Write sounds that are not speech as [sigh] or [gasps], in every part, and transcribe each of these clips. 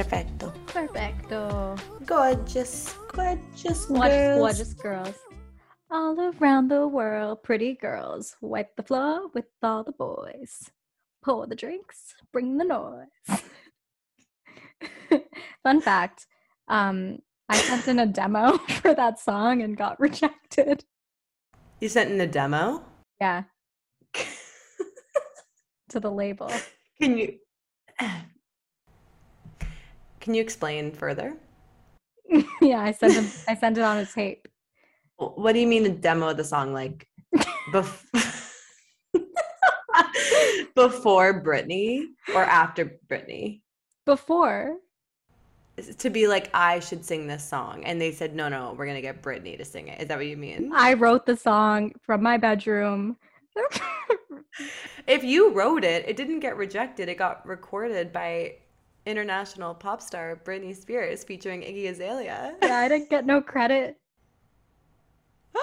Perfecto. Perfecto. Gorgeous, gorgeous Gorgeous, girls. gorgeous girls. All around the world, pretty girls. Wipe the floor with all the boys. Pour the drinks, bring the noise. [laughs] Fun fact um, I sent in a demo [laughs] for that song and got rejected. You sent in a demo? Yeah, [laughs] to the label. Can you Can you explain further? [laughs] yeah, I sent it, I sent it on a tape. What do you mean the demo of the song like bef- [laughs] before Britney or after Britney? Before, To be like I should sing this song and they said no no, we're going to get Britney to sing it. Is that what you mean? I wrote the song from my bedroom. [laughs] If you wrote it, it didn't get rejected. It got recorded by international pop star Britney Spears featuring Iggy Azalea. yeah, I didn't get no credit. [laughs]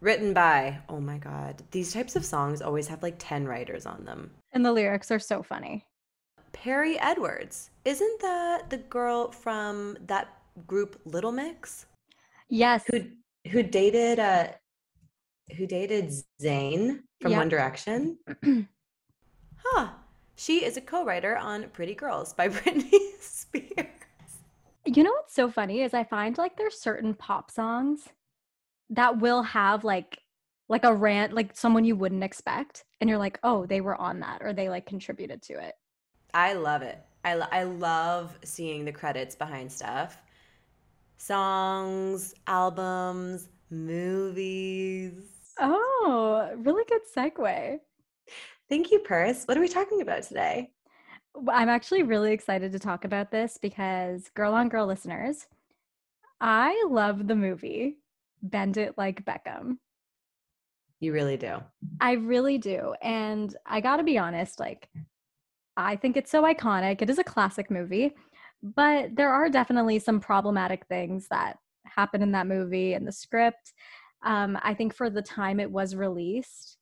Written by, oh my god, these types of songs always have like 10 writers on them. And the lyrics are so funny. Perrie Edwards. Isn't that the girl from that group Little Mix? Yes. Who who dated uh who dated Zayn from. One Direction? [clears throat] huh. She is a co-writer on Pretty Girls by [laughs] Britney Spears. You know what's so funny is I find like there's certain pop songs that will have like like a rant like someone you wouldn't expect and you're like, "Oh, they were on that or they like contributed to it." I love it. I, lo- I love seeing the credits behind stuff. Songs, albums, movies. Oh, really good segue. Thank you, Purse. What are we talking about today? I'm actually really excited to talk about this because girl on girl listeners, I love the movie Bend It Like Beckham. You really do. I really do. And I got to be honest, like, I think it's so iconic. It is a classic movie, but there are definitely some problematic things that happen in that movie and the script. Um, I think for the time it was released,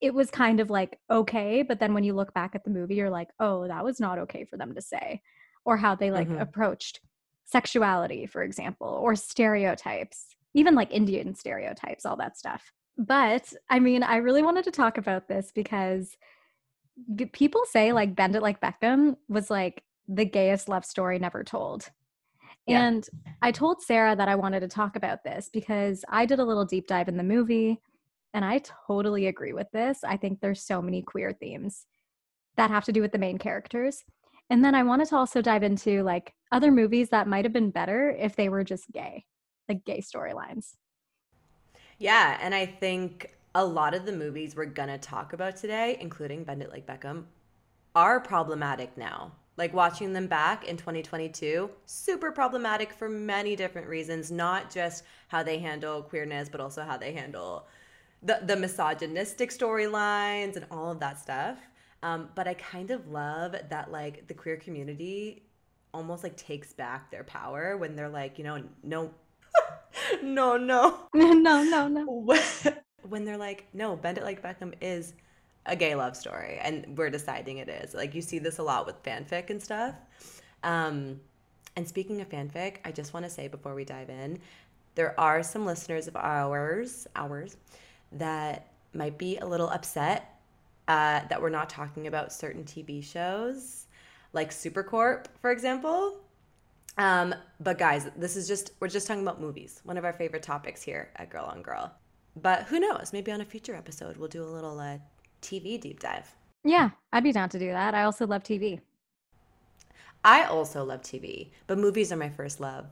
it was kind of like okay, but then when you look back at the movie, you're like, oh, that was not okay for them to say, or how they like Mhm. approached sexuality, for example, or stereotypes, even like Indian stereotypes, all that stuff. But I mean, I really wanted to talk about this because people say like Bend It Like Beckham was like the gayest love story never told. Yeah. And I told Sarah that I wanted to talk about this because I did a little deep dive in the movie and I totally agree with this. I think there's so many queer themes that have to do with the main characters. And then I wanted to also dive into like other movies that might have been better if they were just gay, like gay storylines. Yeah, and I think a lot of the movies we're gonna talk about today, including Bend It Like Beckham, are problematic now. Like watching them back in 2022, super problematic for many different reasons, not just how they handle queerness, but also how they handle the, the misogynistic storylines and all of that stuff. Um, but I kind of love that like the queer community almost like takes back their power when they're like, you know, no, [laughs] [laughs] no, no. no, no, no. [laughs] when they're like, no, Bend It Like Beckham is a gay love story, and we're deciding it is. Like you see this a lot with fanfic and stuff. Um, and speaking of fanfic, I just want to say before we dive in, there are some listeners of ours, ours, that might be a little upset uh, that we're not talking about certain TV shows, like Supercorp, for example. Um, but guys, this is just we're just talking about movies. One of our favorite topics here at Girl on Girl. But who knows? Maybe on a future episode we'll do a little uh, TV deep dive. Yeah, I'd be down to do that. I also love TV. I also love TV, but movies are my first love.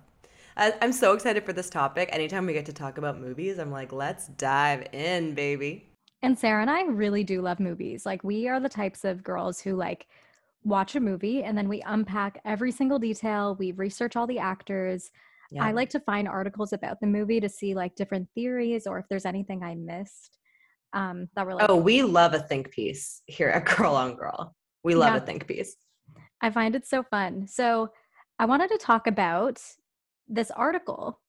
I'm so excited for this topic. Anytime we get to talk about movies, I'm like, let's dive in, baby. And Sarah and I really do love movies. Like, we are the types of girls who like watch a movie and then we unpack every single detail. We research all the actors. Yeah. I like to find articles about the movie to see like different theories or if there's anything I missed. Um, that were like, oh, we love a think piece here at [laughs] Girl on Girl. We love yeah. a think piece. I find it so fun. So, I wanted to talk about this article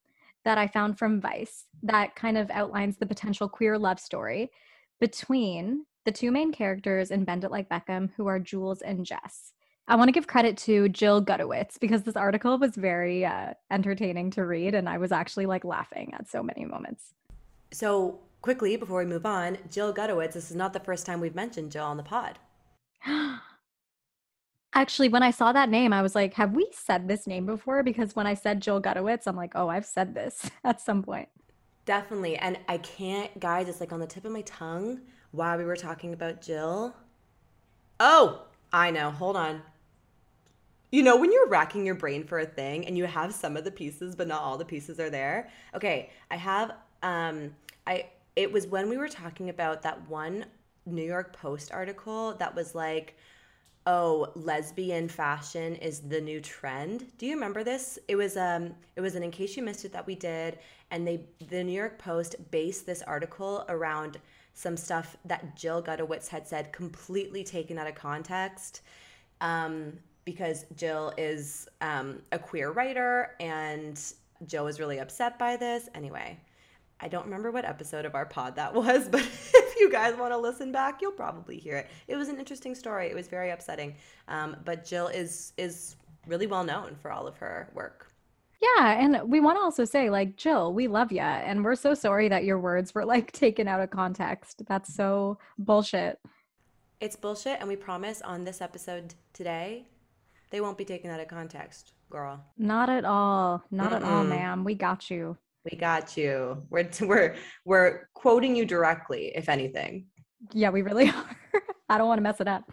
that I found from Vice that kind of outlines the potential queer love story between the two main characters in Bend It Like Beckham, who are Jules and Jess. I want to give credit to Jill Gutowitz because this article was very uh, entertaining to read, and I was actually like laughing at so many moments. So, quickly before we move on, Jill Gutowitz, this is not the first time we've mentioned Jill on the pod. [gasps] [gasps] Actually, when I saw that name, I was like, have we said this name before? Because when I said Jill Gutowitz, I'm like, oh, I've said this [laughs] at some point. Definitely. And I can't, guys, it's like on the tip of my tongue while we were talking about Jill. Oh, I know. Hold on. You know, when you're racking your brain for a thing and you have some of the pieces, but not all the pieces are there. Okay, I have, um, I, it was when we were talking about that one New York Post article that was like, oh lesbian fashion is the new trend. Do you remember this? It was um it was an in case you missed it that we did and they the new york post based this article around some stuff that jill gutowitz had said completely taken out of context um because jill is um, a queer writer and jill was really upset by this. Anyway I don't remember what episode of our pod that [laughs] was, but if you guys want to listen back, you'll probably hear it. It was an interesting story. It was very upsetting, um, but Jill is is really well known for all of her work. Yeah, and we want to also say, like, Jill, we love you, and we're so sorry that your words were like [laughs] taken out of context. That's so bullshit. It's bullshit, and we promise on this episode today, they won't be taken out of context, girl. Not at all. Not Mm-mm. at all, ma'am. We got you. We got you. We're [laughs] we're we're quoting you directly, if anything. Yeah, we really [laughs] are. I don't want to mess it up.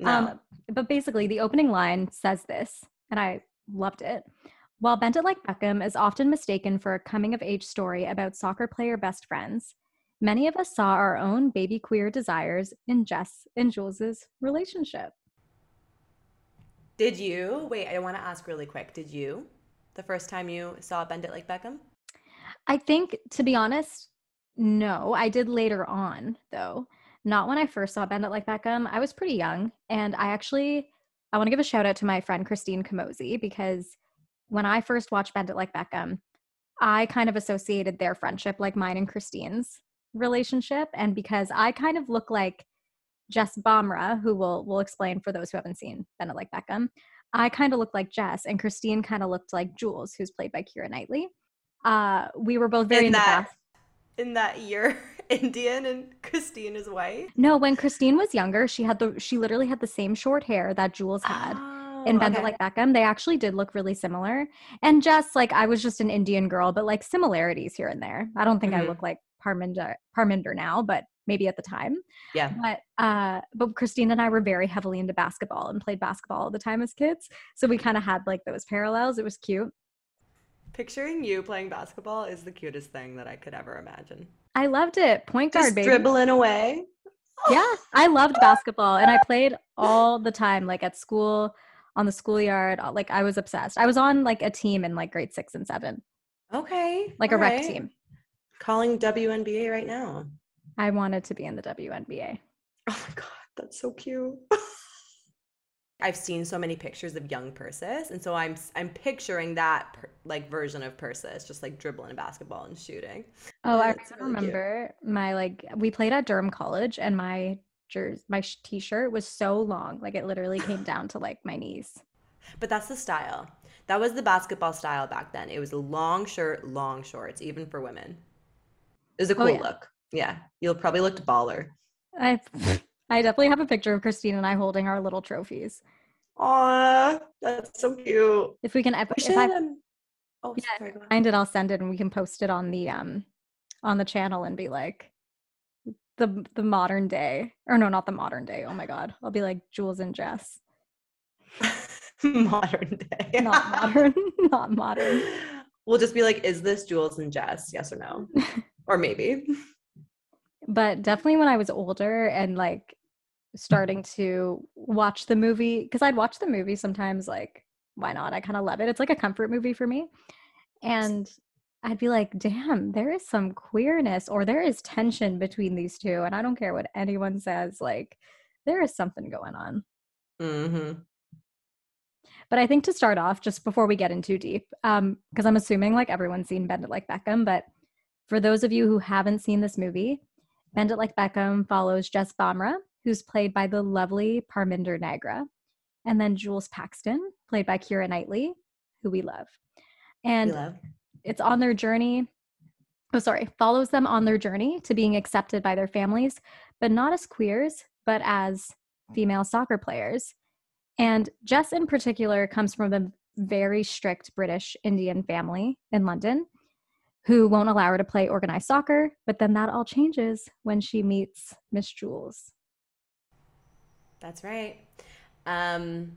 No. Um, but basically, the opening line says this, and I loved it. While Bend It Like Beckham is often mistaken for a coming of age story about soccer player best friends, many of us saw our own baby queer desires in Jess and Jules's relationship. Did you? Wait, I want to ask really quick. Did you, the first time you saw Bend It Like Beckham? I think, to be honest, no. I did later on, though. Not when I first saw Bend It Like Beckham. I was pretty young. And I actually, I want to give a shout out to my friend Christine Kamosi because when I first watched Bend It Like Beckham, I kind of associated their friendship like mine and Christine's relationship. And because I kind of look like Jess Bhamra, who will will explain for those who haven't seen Bend It Like Beckham, I kind of looked like Jess, and Christine kind of looked like Jules, who's played by Keira Knightley uh, we were both very in that in that year [laughs] Indian and Christine is white. No, when Christine was younger, she had the she literally had the same short hair that Jules had. Oh, in Bend okay. Like Beckham, they actually did look really similar. And just like I was just an Indian girl, but like similarities here and there. I don't think mm-hmm. I look like Parminder Parminder now, but maybe at the time. Yeah. But uh but Christine and I were very heavily into basketball and played basketball all the time as kids. So we kind of had like those parallels. It was cute. Picturing you playing basketball is the cutest thing that I could ever imagine. I loved it. Point guard, Just baby. dribbling away. yeah, I loved basketball and I played all the time, like at school, on the schoolyard. Uh, like I was obsessed. I was on like a team in like grade six and seven. Okay. Like a rec team. Calling WNBA right now. I wanted to be in the WNBA. Oh my God, that's so cute. [laughs] I've seen so many pictures of young Persis, and so I'm I'm picturing that like version of Persis, just like dribbling a basketball and shooting. Oh, I really remember my like we played at Durham College, and my jersey, my t-shirt was so long, like it literally came down to like my knees. But that's the style. That was the basketball style back then. It was a long shirt, long shorts, even for women. It was a oh, cool oh, yeah. look. Yeah, you'll probably looked baller. I [laughs] I definitely have a picture of Christine and I holding our little trophies. Aw, that's so cute. If we can, if, We if. I um, oh, Yeah, sorry. Find it, I'll send it and we can post it on the um on the channel and be like the the modern day or no, not the modern day. Oh my god, I'll be like Jules and Jess, [laughs] modern day. not modern, [laughs] not modern. We'll just be like, is this Jules and Jess? Yes or no? [laughs] or maybe. But definitely when I was older and like starting to watch the movie because I'd watch the movie sometimes like why not? I kind of love it. It's like a comfort movie for me. And I'd be like, damn, there is some queerness or there is tension between these two. And I don't care what anyone says, like, there is something going on. hmm But I think to start off, just before we get in too deep, because I'm assuming like everyone's seen Bend It Like Beckham, but for those of you who haven't seen this movie, Bend It Like Beckham follows Jess Bhamra, who's played by the lovely Parminder Nagra, and then Jules Paxton, played by Keira Knightley, who we love. And We love. it's on their journey oh sorry follows them on their journey to being accepted by their families but not as queers but as female soccer players and jess in particular comes from a very strict british indian family in london who won't allow her to play organized soccer but then that all changes when she meets miss jules That's right. Um,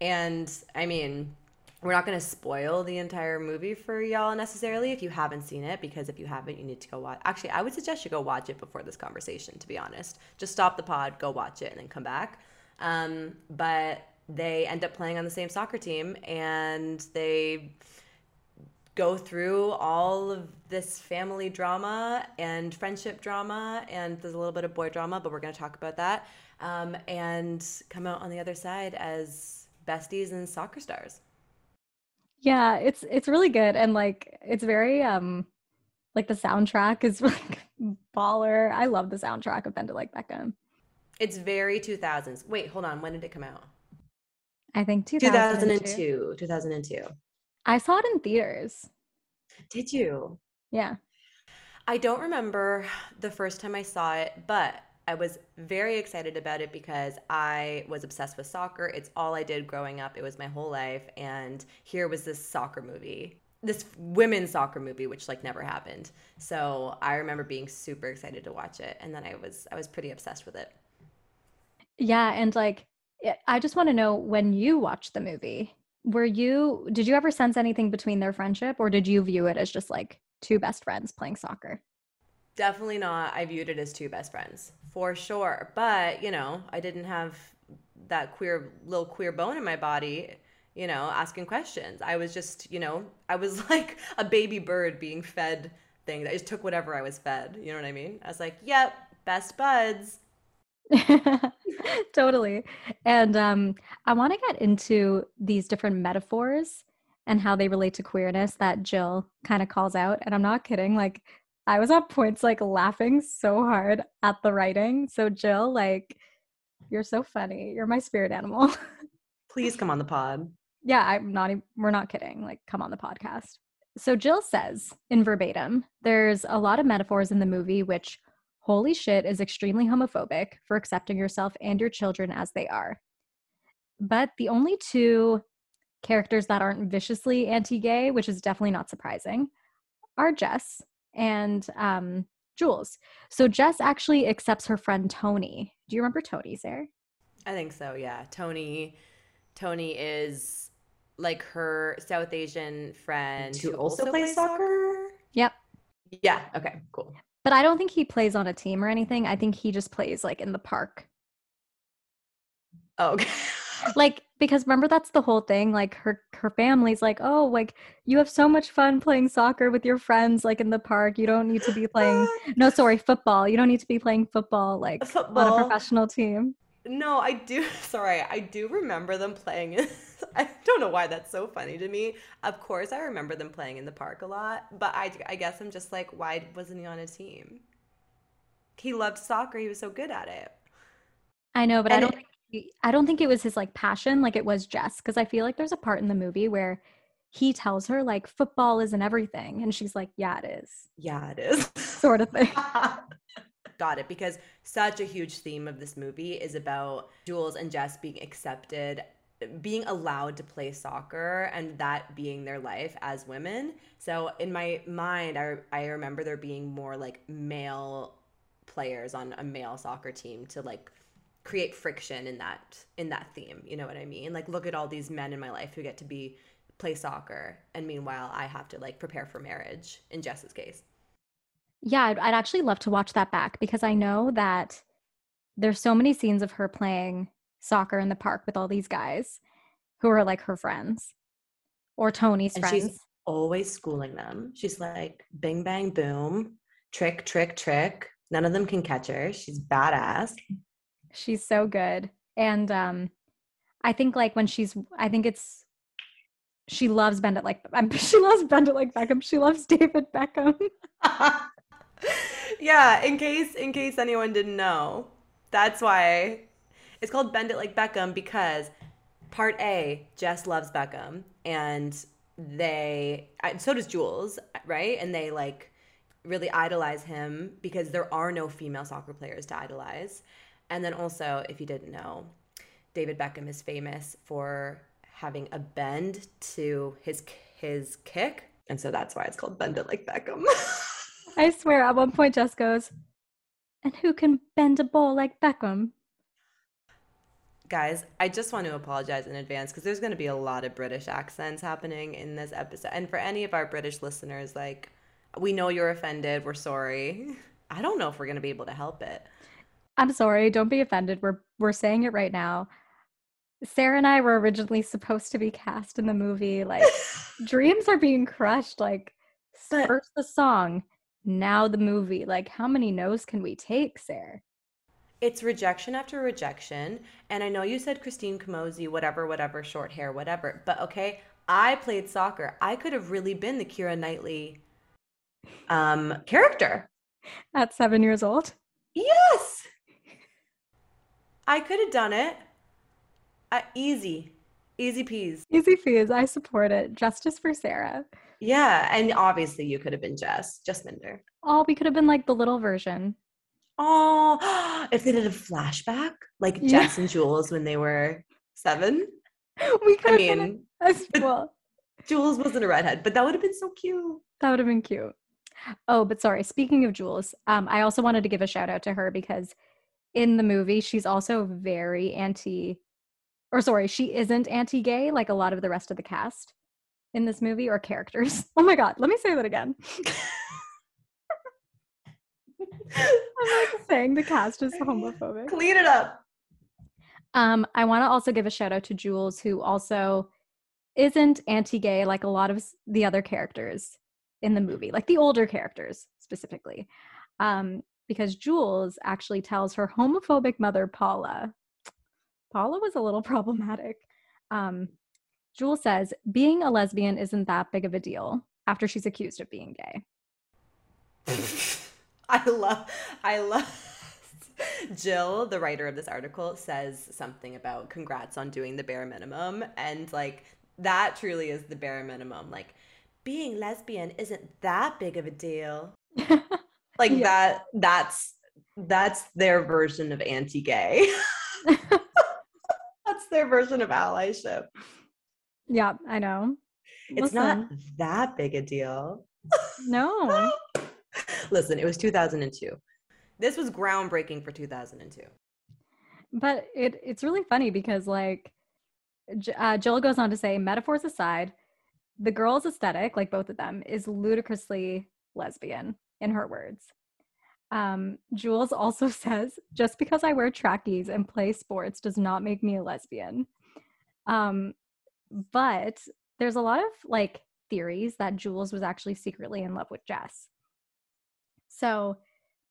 and I mean, we're not going to spoil the entire movie for y'all necessarily if you haven't seen it, because if you haven't, you need to go watch. Actually, I would suggest you go watch it before this conversation, to be honest. Just stop the pod, go watch it, and then come back. Um, but they end up playing on the same soccer team and they go through all of this family drama and friendship drama and there's a little bit of boy drama but we're going to talk about that um, and come out on the other side as besties and soccer stars. Yeah it's it's really good. And like it's very um like the soundtrack is [laughs] like baller. I love the soundtrack of bend it like beckham. It's very 2000s wait hold on. When did it come out? I think 2002. 2002 2002 I saw it in theaters. did you? Yeah. I don't remember the first time I saw it, but I was very excited about it because I was obsessed with soccer. It's all I did growing up. It was my whole life. And here was this soccer movie, this women's soccer movie, which like never happened. So I remember being super excited to watch it. And then I was, I was pretty obsessed with it. Yeah. And like, I just want to know when you watched the movie, were you, did you ever sense anything between their friendship or did you view it as just like two best friends playing soccer? Definitely not. I viewed it as two best friends for sure. But, you know, I didn't have that queer, little queer bone in my body, you know, asking questions. I was just, you know, I was [laughs] like a baby bird being fed thing. I just took whatever I was fed. You know what I mean? I was like, yep, best buds. [laughs] totally. And um, I want to get into these different metaphors and how they relate to queerness that Jill kind of calls out. And I'm not kidding. Like, I was at points like laughing so hard at the writing. So, Jill, like, you're so funny. You're my spirit animal. [laughs] Please come on the pod. yeah, I'm not, we're not kidding. Like, come on the podcast. So, Jill says in verbatim, there's a lot of metaphors in the movie which holy shit is extremely homophobic for accepting yourself and your children as they are. But the only two characters that aren't viciously anti gay, which is definitely not surprising, are Jess and um, Jules. So Jess actually accepts her friend Tony. Do you remember Tony, Sarah? I think so, yeah. Tony Tony is like her South Asian friend Who also plays soccer? Yep. Yeah, okay, cool. But I don't think he plays on a team or anything. I think he just plays like in the park. Oh, okay. [laughs] like because remember that's the whole thing like her her family's like oh like you have so much fun playing soccer with your friends like in the park you don't need to be playing [gasps] no sorry football you don't need to be playing football like on a professional team No, I do. [laughs] Sorry, I do remember them playing. in- [laughs] I don't know why that's so funny to me. Of course, I remember them playing in the park a lot, but I, I guess I'm just like, why wasn't he on a team? He loved soccer. He was so good at it. i know but i don't it- think i don't think it was his like passion like it was jess because i feel like there's a part in the movie where he tells her like football isn't everything and she's like yeah it is Yeah, it is. [laughs] sort of thing [laughs] got it because such a huge theme of this movie is about Jules and Jess being accepted being allowed to play soccer and that being their life as women. So in my mind, I, I remember there being more like male players on a male soccer team to like create friction in that in that theme. You know what I mean? Like look at all these men in my life who get to be play soccer and meanwhile I have to like prepare for marriage in Jess's case. Yeah, I'd, I'd actually love to watch that back because I know that there's so many scenes of her playing soccer in the park with all these guys who are like her friends or Tony's and friends. She's always schooling them. She's like, bing, bang, boom, trick, trick, trick. None of them can catch her. She's badass. She's so good. And um, I think like when she's, I think it's, she loves Bend It like, [laughs] she loves Bend It like Beckham. She loves David Beckham. [laughs] yeah, in case, in case anyone didn't know, that's why it's called Bend It Like Beckham because part A, Jess loves Beckham, and they so does Jules, right? And they like really idolize him because there are no female soccer players to idolize. And then also, if you didn't know, David Beckham is famous for having a bend to his his kick, and so that's why it's called Bend It Like Beckham. [laughs] I swear, at one point, Jess goes, "And who can bend a ball like Beckham?" guys, I just want to apologize in advance because there's going to be a lot of British accents happening in this episode. And for any of our British listeners, like, we know you're offended. We're sorry. [laughs] I don't know if we're going to be able to help it. I'm sorry. Don't be offended. We're we're saying it right now. Sarah and I were originally supposed to be cast in the movie. Like, [laughs] dreams are being crushed. Like, but, first the song, now the movie. Like, how many no's can we take, Sarah? it's rejection after rejection. And I know you said Christine Camozzi, whatever, whatever, short hair, whatever. But okay, I played soccer. I could have really been the Keira Knightley um, character. At seven years old? Yes. I could have done it. Uh, easy. Easy peas. Easy peas. I support it. Justice for Sarah. Yeah. And obviously you could have been Jess, Jess Minder. Oh, we could have been like the little version. Oh, [gasps] if they did a flashback, like yeah. Jess and Jules when they were seven. [laughs] We could. I mean, as well. Jules wasn't a redhead, but that would have been so cute. That would have been cute. Oh, but sorry. Speaking of Jules, um, I also wanted to give a shout out to her because in the movie she's also very anti, or sorry, she isn't anti-gay like a lot of the rest of the cast in this movie or characters. [laughs] Oh my god, let me say that again. [laughs] I'm like saying the cast is homophobic. Clean it up. Um, I want to also give a shout out to Jules, who also isn't anti-gay like a lot of the other characters in the movie, like the older characters specifically. Um, because Jules actually tells her homophobic mother, Paula. Paula was a little [laughs] problematic. Um, Jules says, being a lesbian isn't that big of a deal after she's accused of being gay. [laughs] I love, I love. [laughs] Jill, the writer of this article, says something about congrats on doing the bare minimum. And like, that truly is the bare minimum. Like, being lesbian isn't that big of a deal. Like, yeah. that, that's, that's their version of anti gay. [laughs] that's their version of allyship. Yeah, I know. It's Listen. not that big a deal. No. [laughs] Listen, it was 2002. This was groundbreaking for 2002. But it it's really funny because like uh, Jill goes on to say, metaphors aside, the girl's aesthetic, like both of them, is ludicrously lesbian in her words. Um, Jules also [laughs] says, just because I wear trackies and play sports does not make me a lesbian. Um, but there's a lot of like theories that Jules was actually secretly in love with Jess. So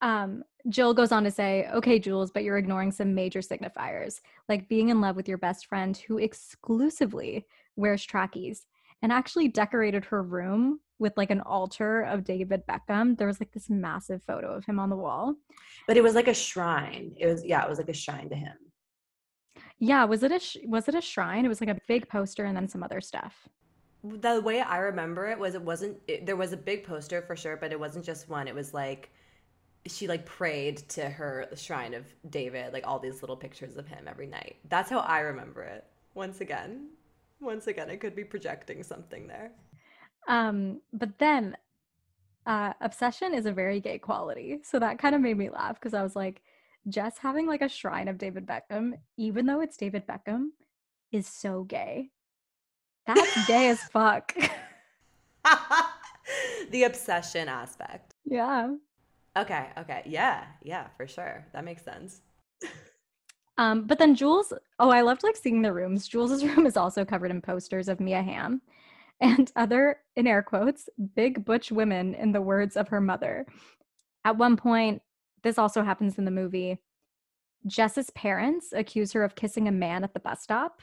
um, Jill goes on to say, okay, Jules, but you're ignoring some major signifiers, like being in love with your best friend who exclusively wears trackies and actually decorated her room with like an altar of David Beckham. There was like this massive photo of him on the wall. But it was like a shrine. It was yeah, it was like a shrine to him. Yeah, was it a sh- was it a shrine? It was like a big poster and then some other stuff the way I remember it was it wasn't it, there was a big poster for sure, but it wasn't just one. It was like she like prayed to her shrine of David, like all these little pictures of him every night. That's how I remember it. Once again, once again, I could be projecting something there. Um, but then uh, obsession is a very gay quality. So that kind of made me laugh because I was like, Jess having like a shrine of David Beckham, even though it's David Beckham, is so gay. That's gay as [laughs] fuck. the obsession aspect. Yeah. Okay, okay. Yeah, yeah, for sure. That makes sense. [laughs] Um, but then Jules, oh, I loved like seeing the rooms. Jules's [laughs] room is also covered in posters of Mia Hamm and [laughs] other, in air quotes, big butch women in the words of her mother. At one point, this also happens in the movie. Jess's parents accuse her of kissing a man at the bus stop.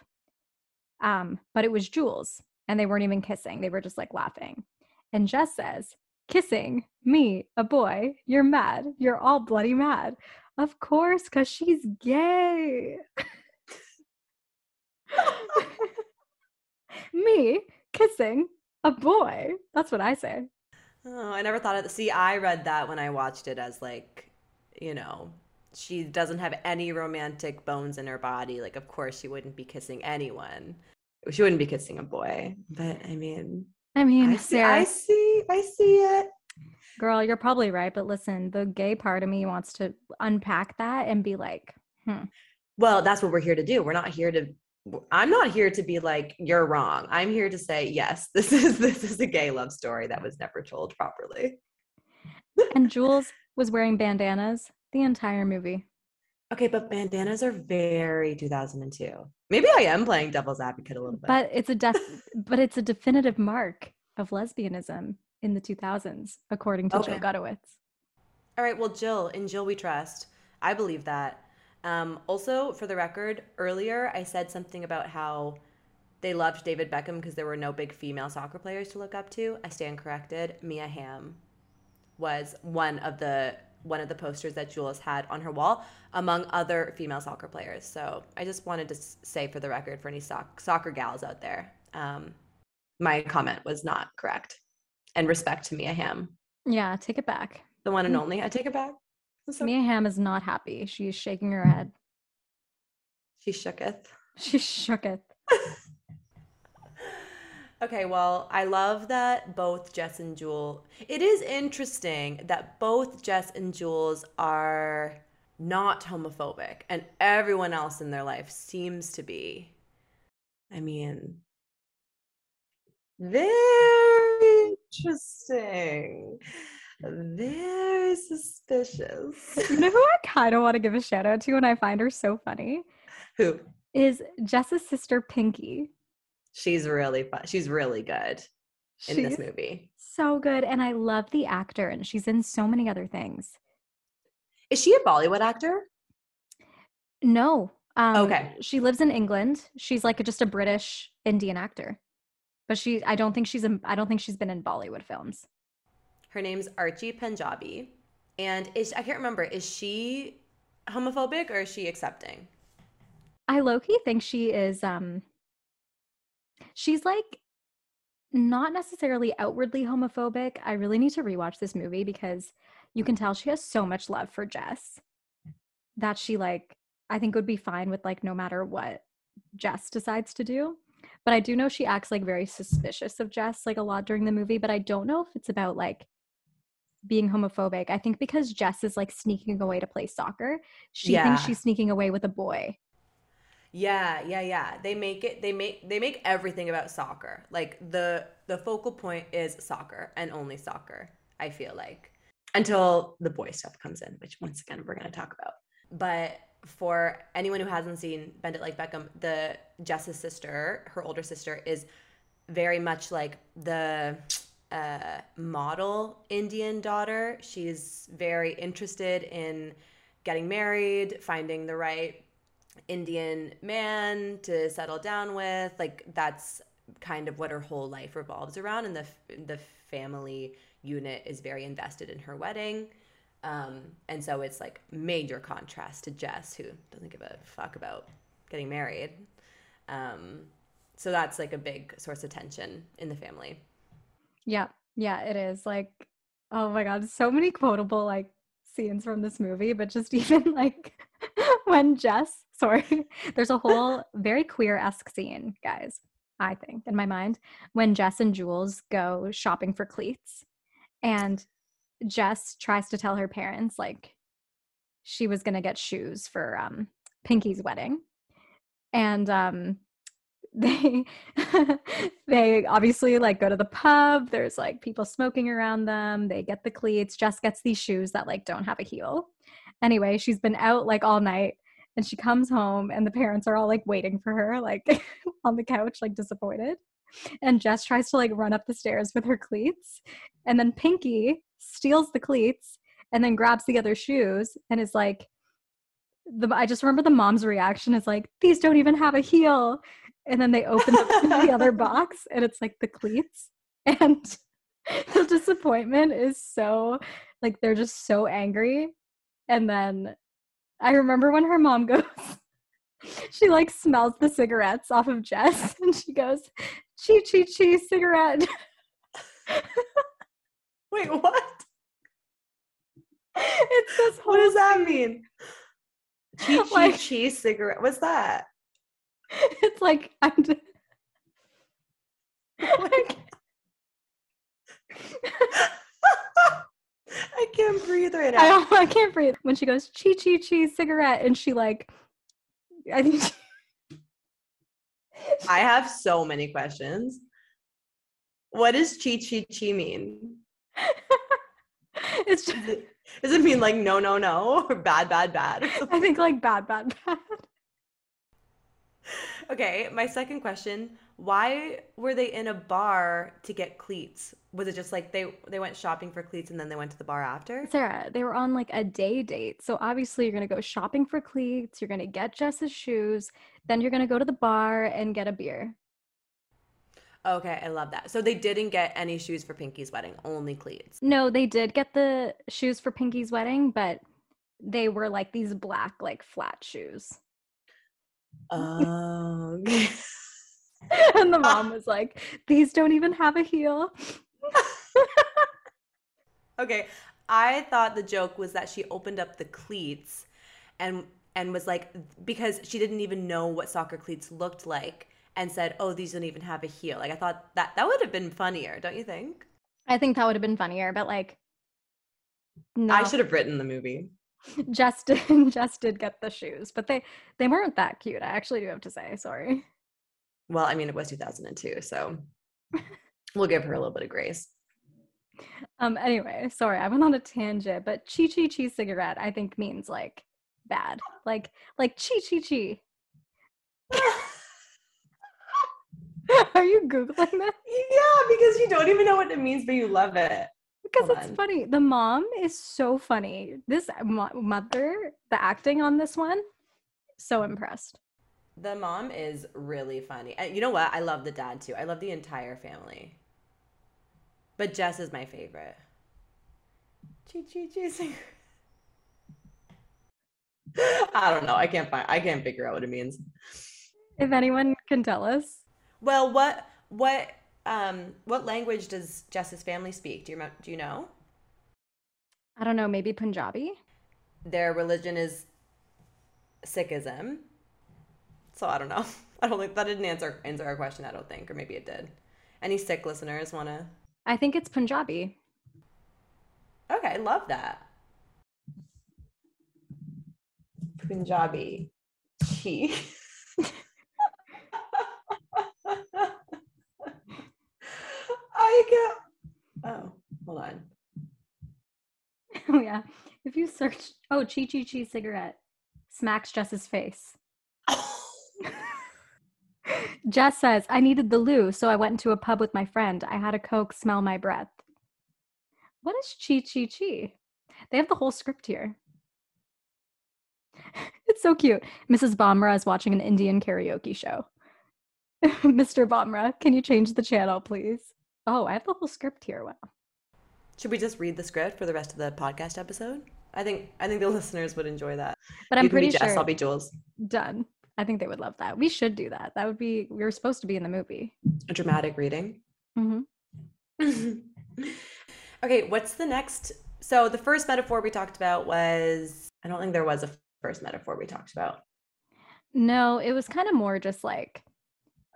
Um, but it was Jules, and they weren't even kissing. They were just like laughing. And Jess says, Kissing me, a boy, you're mad. You're all bloody mad. Of course, because she's gay. [laughs] me kissing a boy. That's what I say. Oh, I never thought of it. See, I read that when I watched it as like, you know, she doesn't have any romantic bones in her body. Like, of course, she wouldn't be kissing anyone. She wouldn't be kissing a boy. But I mean, I mean, I see, Sarah, I see, I see it. Girl, you're probably right. But listen, the gay part of me wants to unpack that and be like, hmm. Well, that's what we're here to do. We're not here to I'm not here to be like you're wrong. I'm here to say yes, [laughs] this is this is a gay love story that was never told properly. and [laughs] Jules was wearing bandanas the entire movie. Okay, but bandanas are very 2002. Maybe I am playing devil's advocate a little bit. But it's a def- but it's a definitive mark of lesbianism in the 2000s according to okay. Jill Gutowitz. All right, well Jill, in Jill we trust. I believe that. Um, also, for the record, earlier I said something about how they loved David Beckham because there were no big female soccer players to look up to. I stand corrected. Mia Hamm was one of the one of the posters that Jules had on her wall, among other female soccer players. So I just wanted to say, for the record, for any soc- soccer gals out there, um, my comment was not correct. And respect to Mia Hamm. Yeah, take it back. The one and mm. only. I take it back. So- Mia Hamm is not happy. She's shaking her head. She shooketh. [laughs] She shooketh. [laughs] okay, well, I love that both Jess and Jewel. It is interesting that both Jess and Jules are not homophobic, and everyone else in their life seems to be. I mean, very interesting. Very suspicious. You know who I kind of want to give a shout out to and I find her so funny? Who? Is Jess's sister Pinky. She's really fun. She's really good in she's this movie. So good. And I love the actor, and she's in so many other things. Is she a Bollywood actor? No. Um, okay. She lives in England. She's like just a British Indian actor, but she. I don't think she's. In, I don't think she's been in Bollywood films. Her name's Archie Panjabi. And is I can't remember, is she homophobic or is she accepting? I low key think she is um she's like not necessarily outwardly homophobic. I really need to rewatch this movie because you can tell she has so much love for Jess that she like I think would be fine with like no matter what Jess decides to do. But I do know she acts like very suspicious of Jess like a lot during the movie, but I don't know if it's about like being homophobic. I think because Jess is like sneaking away to play soccer, she yeah. thinks she's sneaking away with a boy. Yeah, yeah, yeah. They make it they make they make everything about soccer. Like the the focal point is soccer and only soccer, I feel like. Until the boy stuff comes in, which once again we're going to talk about. But for anyone who hasn't seen Bend It Like Beckham, the Jess's sister, her older sister is very much like the uh, model Indian daughter. She's very interested in getting married, finding the right Indian man to settle down with. Like that's kind of what her whole life revolves around, and the the family unit is very invested in her wedding. Um, and so it's like major contrast to Jess, who doesn't give a fuck about getting married. Um, so that's like a big source of tension in the family. Yeah. Yeah, it is. Like, oh my God, so many quotable like scenes from this movie, but just [laughs] even like when Jess, sorry, [laughs] there's a whole [laughs] very queer esque scene, guys, I think, in my mind, when Jess and Jules go shopping for cleats. And Jess tries to tell her parents, like, she was going to get shoes for um, Pinky's wedding. And um, [laughs] they they obviously like go to the pub there's like people smoking around them they get the cleats jess gets these shoes that like don't have a heel anyway she's been out like all night and she comes home and the parents are all like waiting for her like [laughs] on the couch like disappointed and jess tries to like run up the stairs with her cleats and then pinky steals the cleats and then grabs the other shoes and is like the I just remember the mom's reaction is like, these don't even have a heel. And then they open the, the other [laughs] box and it's like the cleats. And [laughs] the disappointment is so like they're just so angry. And then i remember when her mom [laughs] goes she like smells the cigarettes off of jess and she goes chee chee chee cigarette Wait, what? it's this What does that mean? Chi chi Like- chi cigarette. What's that? it's like i'm just, I can't breathe right I, now. I can't breathe when she goes chi chi chi cigarette and she like i think she, I have so many questions. What does chi chi chi mean? [laughs] it's just Does it, does it mean like no, no, no, or bad, bad, bad? [laughs] I think like bad, bad, [laughs] bad. Okay, my second question, why were they in a bar to get cleats? Was it just like they they went shopping for cleats and then they went to the bar after? Sarah, they were on like a day date. So obviously you're gonna go shopping for cleats, you're gonna get Jess's shoes, then you're gonna go to the bar and get a beer. Okay, I love that. So they didn't get any shoes for Pinky's wedding, only cleats. No, they did get the shoes for Pinky's wedding, but they were like these black, like flat shoes. Oh, okay. [laughs] and the mom was like, These don't even have a heel. [laughs] Okay, I thought the joke was that she opened up the cleats and and was like because she didn't even know what soccer cleats looked like and said, "Oh, these don't even have a heel." Like I thought that that would have been funnier, don't you think? I think that would have been funnier, but like no. I should have written the movie. [laughs] [laughs] Jess just did get the shoes, but they they weren't that cute. I actually do have to say, sorry. Well, I mean, it was 2002, so [laughs] we'll give her a little bit of grace. Um. Anyway, sorry, I went on a tangent, but chi chi chi cigarette I think means like bad, like like chi chi chi. [laughs] Are you googling this? Yeah, because you don't even know what it means, but you love it. Because Hold it's on. funny. The mom is so funny. This mo- mother, the acting on this one, so impressed. The mom is really funny. And you know what? I love the dad too. I love the entire family. But Jess is my favorite. Chee chee chee. [laughs] I don't know. I can't find. I can't figure out what it means. If anyone can tell us, Well, what what um what language does Jess's family speak? Do you do you know? I don't know, maybe Punjabi. Their religion is Sikhism. So I don't know. [laughs] I don't think that didn't answer answer our question. I don't think, or maybe it did. Any Sikh listeners want to? I think it's Punjabi. Okay, I love that. Punjabi. Chi. [laughs] Oh, hold on. [laughs] Oh yeah. If you search, oh, Chi Chi Chi cigarette smacks Jess's face. [laughs] Jess says, I needed the loo, so I went into a pub with my friend. I had a Coke smell my breath. What is Chi Chi Chi? They have the whole script here. [laughs] It's so cute. Mrs. Bhamra is watching an Indian karaoke show. Mr. Bhamra, can you change the channel, please? Oh, I have the whole script here. Wow. Should we just read the script for the rest of the podcast episode? I think I think the [laughs] listeners would enjoy that. But You I'm pretty Jess, sure I'll be Jules. done. I think they would love that. We should do that. That would be. We were supposed to be in the movie. A dramatic reading. hmm [laughs] okay, what's the next So the first metaphor we talked about was I don't think there was a first metaphor we talked about. No, it was kind of more just like,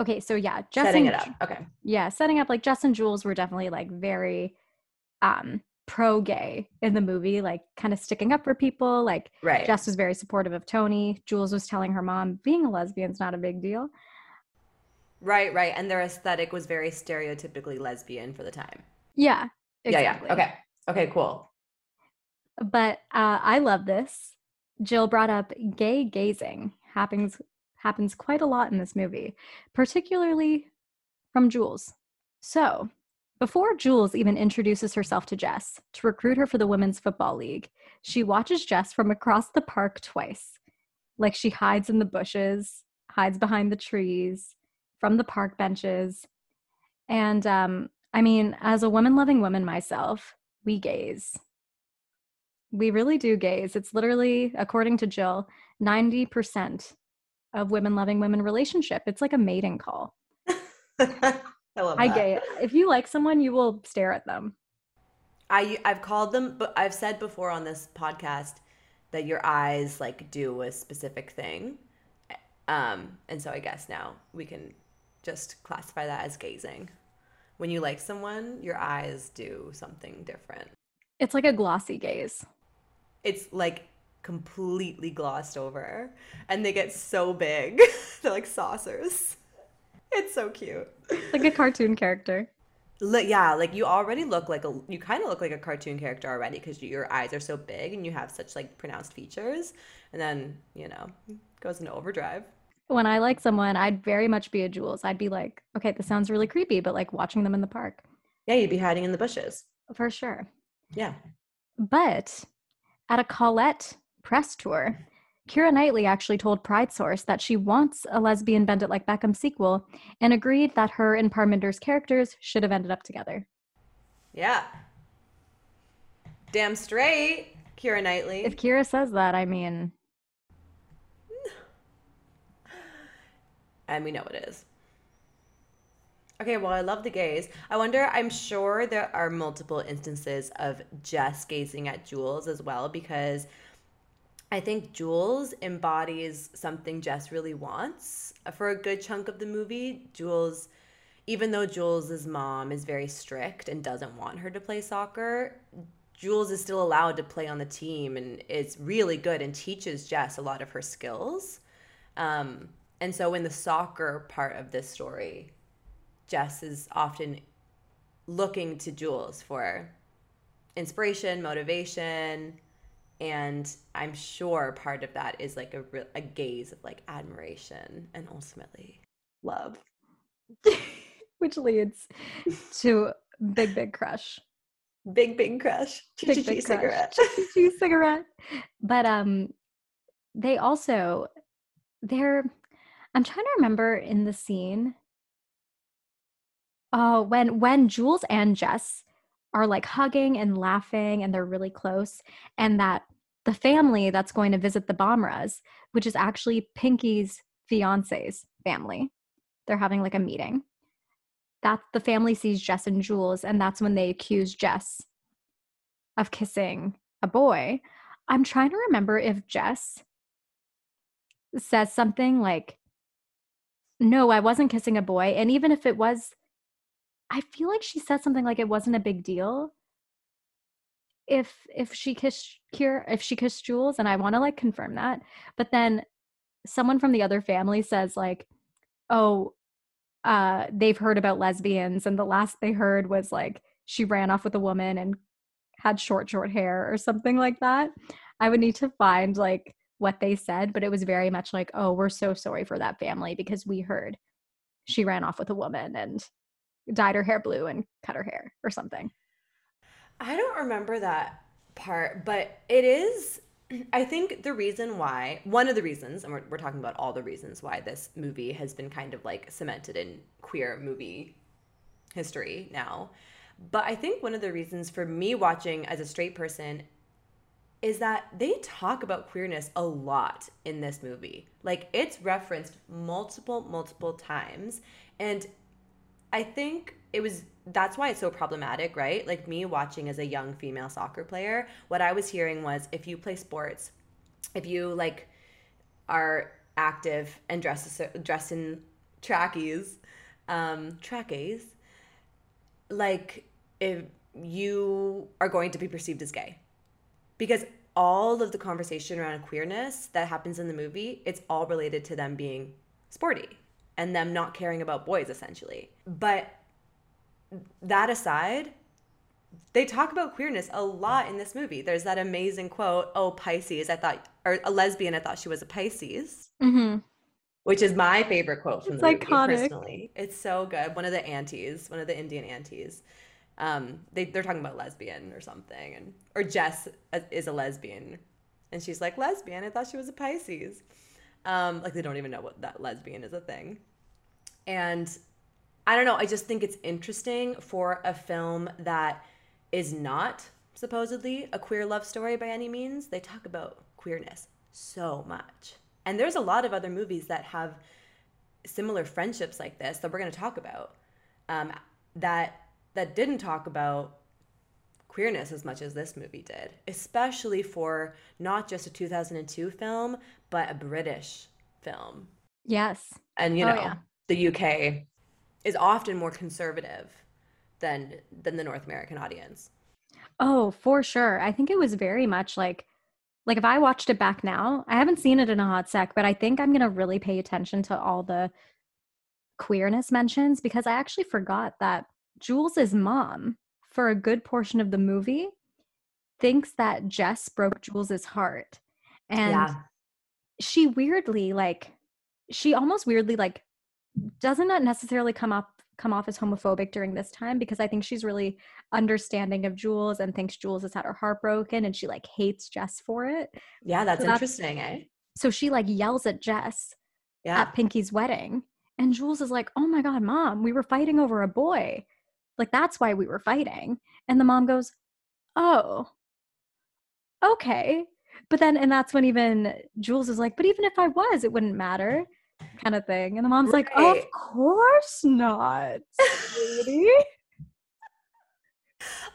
okay, so yeah, Jess Setting and it up. Okay. Yeah, setting up like Jess and Jules were definitely like very um pro gay in the movie, like kind of sticking up for people. Like Right. Jess was very supportive of Tony. Jules was telling her mom being a lesbian's not a big deal. right, right, and their aesthetic was very stereotypically lesbian for the time. Yeah. Yeah, yeah. Okay. Okay, cool. But uh, I love this. Jill brought up gay gazing happens happens quite a lot in this movie, particularly from Jules. So, before Jules even introduces herself to Jess to recruit her for the Women's Football League, she watches Jess from across the park twice. Like she hides in the bushes, hides behind the trees, from the park benches. And um, I mean, as a woman loving woman myself, we gaze. We really do gaze. It's literally, according to Jill, 90% of women loving women relationship. It's like a mating call. [laughs] I love I that. gay. If you like someone, you will stare at them. I I've called them, but I've said before on this podcast that your eyes like do a specific thing, um, and so I guess now we can just classify that as gazing. When you like someone, your eyes do something different. It's like a glossy gaze. It's like completely glossed over, and they get so big. [laughs] They're like saucers. It's so cute. Like a cartoon character. Yeah, like you already look like a you kind of look like a cartoon character already because your eyes are so big and you have such like pronounced features, and then you know goes into overdrive. When I like someone, I'd very much be a Jules. I'd be like, okay, this sounds really creepy, but like watching them in the park Yeah, you'd be hiding in the bushes. for sure. Yeah. But at a Colette press tour, Keira Knightley actually told Pride Source that she wants a lesbian Bend It Like Beckham sequel and agreed that her and Parminder's characters should have ended up together. Yeah, damn straight, Keira Knightley. If Keira says that, I mean, and we know it is. Okay, well, I love the gaze. I wonder, I'm sure there are multiple instances of Jess gazing at Jules as well, because I think Jules embodies something Jess really wants. For a good chunk of the movie, Jules, even though Jules's mom is very strict and doesn't want her to play soccer, Jules is still allowed to play on the team and is really good and teaches Jess a lot of her skills. Um, and so, in the soccer part of this story, Jess is often looking to Jules for inspiration, motivation, and I'm sure part of that is like a, a gaze of like admiration and ultimately love. [laughs] which leads to big, big crush. Big, big crush. Big, big cigarette. Cigarette. But um, they also they're. I'm trying to remember in the scene. Oh, when when Jules and Jess are like hugging and laughing and they're really close, and that the family that's going to visit the Bhamras, which is actually Pinky's fiance's family, they're having like a meeting. That the family sees Jess and Jules, and that's when they accuse Jess of kissing a boy. I'm trying to remember if Jess says something like, No, I wasn't kissing a boy. And even if it was, I feel like she said something like it wasn't a big deal. If if she kissed Kier, if she kissed Jules, and I want to like confirm that. But then someone from the other family says, like, oh, uh, they've heard about lesbians, and the last they heard was like she ran off with a woman and had short, short hair or something like that. I would need to find like what they said, but it was very much like, oh, we're so sorry for that family because we heard she ran off with a woman and dyed her hair blue and cut her hair or something. I don't remember that part, but it is. [clears throat] I think the reason why, one of the reasons, and we're, we're talking about all the reasons why this movie has been kind of like cemented in queer movie history now. But I think one of the reasons for me watching as a straight person is that they talk about queerness a lot in this movie. Like it's referenced multiple, multiple times. And I think it was that's why it's so problematic, right? Like me watching as a young female soccer player, what I was hearing was if you play sports, if you like are active and dress dress in trackies, um, trackies, like if you are going to be perceived as gay, because all of the conversation around queerness that happens in the movie, it's all related to them being sporty and them not caring about boys essentially. But that aside, they talk about queerness a lot in this movie. There's that amazing quote, "Oh, Pisces, I thought or a lesbian, I thought she was a Pisces." Mm-hmm. Which is my favorite quote from It's the movie iconic. personally. It's so good. One of the aunties, one of the Indian aunties. Um, they they're talking about lesbian or something and or Jess is a lesbian and she's like lesbian. I thought she was a Pisces. Um, like they don't even know what that lesbian is a thing. And I don't know, I just think it's interesting for a film that is not supposedly a queer love story by any means. They talk about queerness so much. And there's a lot of other movies that have similar friendships like this that we're going to talk about um, that that didn't talk about queerness as much as this movie did, especially for not just a 2002 film, but a British film. Yes. And you Oh, know, yeah. The UK is often more conservative than than the North American audience. Oh, for sure. I think it was very much like like if I watched it back now, I haven't seen it in a hot sec, but I think I'm gonna really pay attention to all the queerness mentions because I actually forgot that Jules's mom, for a good portion of the movie, thinks that Jess broke Jules's heart. And she weirdly like she almost weirdly like doesn't that necessarily come up come off as homophobic during this time because I think she's really understanding of Jules and thinks Jules has had her heart broken and she like hates Jess for it. yeah, that's So that's- interesting, eh? So she like yells at Jess Yeah. at Pinky's wedding and Jules is like, "Oh my god, mom, we were fighting over a boy." Like that's why we were fighting. And the mom goes, "Oh. Okay." But then and that's when even Jules is like, "But even if I was, it wouldn't matter." Kind of thing. And the mom's like, "Of course not, sweetie."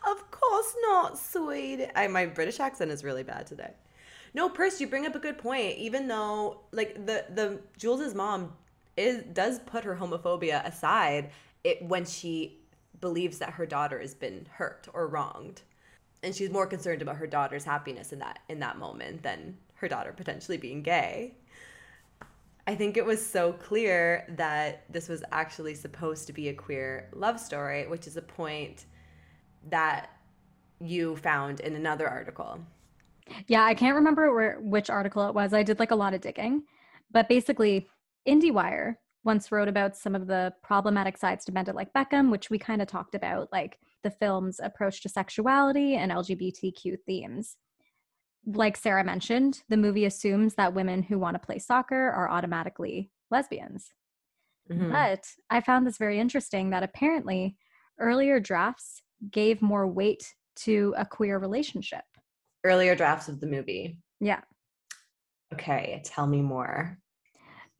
Of course not, sweet. I, my British accent is really bad today. No, Purse, you bring up a good point. Even though, like the the Jules's mom is does put her homophobia aside, it when she believes that her daughter has been hurt or wronged, and she's more concerned about her daughter's happiness in that in that moment than her daughter potentially being gay. I think it was so clear that this was actually supposed to be a queer love story, which is a point that you found in another article. Yeah, I can't remember where which article it was. I did like a lot of digging. But basically, IndieWire once wrote about some of the problematic sides to Bend It Like Beckham, which we kind of talked about, like the film's approach to sexuality and LGBTQ themes. Like Sarah mentioned, the movie assumes that women who want to play soccer are automatically lesbians. Mhm. But I found this very interesting that apparently earlier drafts gave more weight to a queer relationship. Earlier drafts of the movie. Yeah. Okay, tell me more.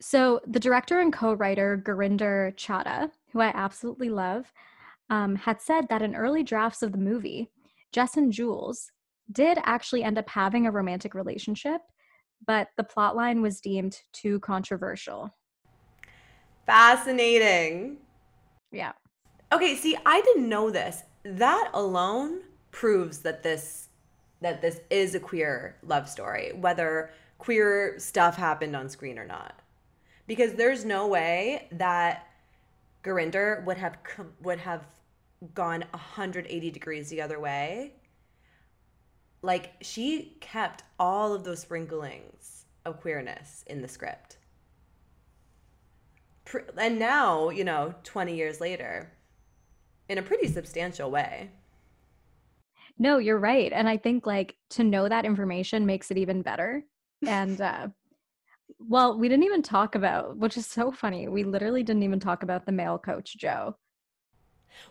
So the director and co-writer Gurinder Chadha, who I absolutely love, um, had said that in early drafts of the movie, Jess and Jules did actually end up having a romantic relationship, but the plotline was deemed too controversial. Fascinating. Yeah. Okay, see, I didn't know this. That alone proves that this that this is a queer love story, whether queer stuff happened on screen or not. Because there's no way that Gurinder would have would have gone 180 degrees the other way. Like she kept all of those sprinklings of queerness in the script. And now, you know, 20 years later, in a pretty substantial way. No, you're right. And I think like to know that information makes it even better. And uh [laughs] well, we didn't even talk about, which is so funny. We literally didn't even talk about the male coach, Joe.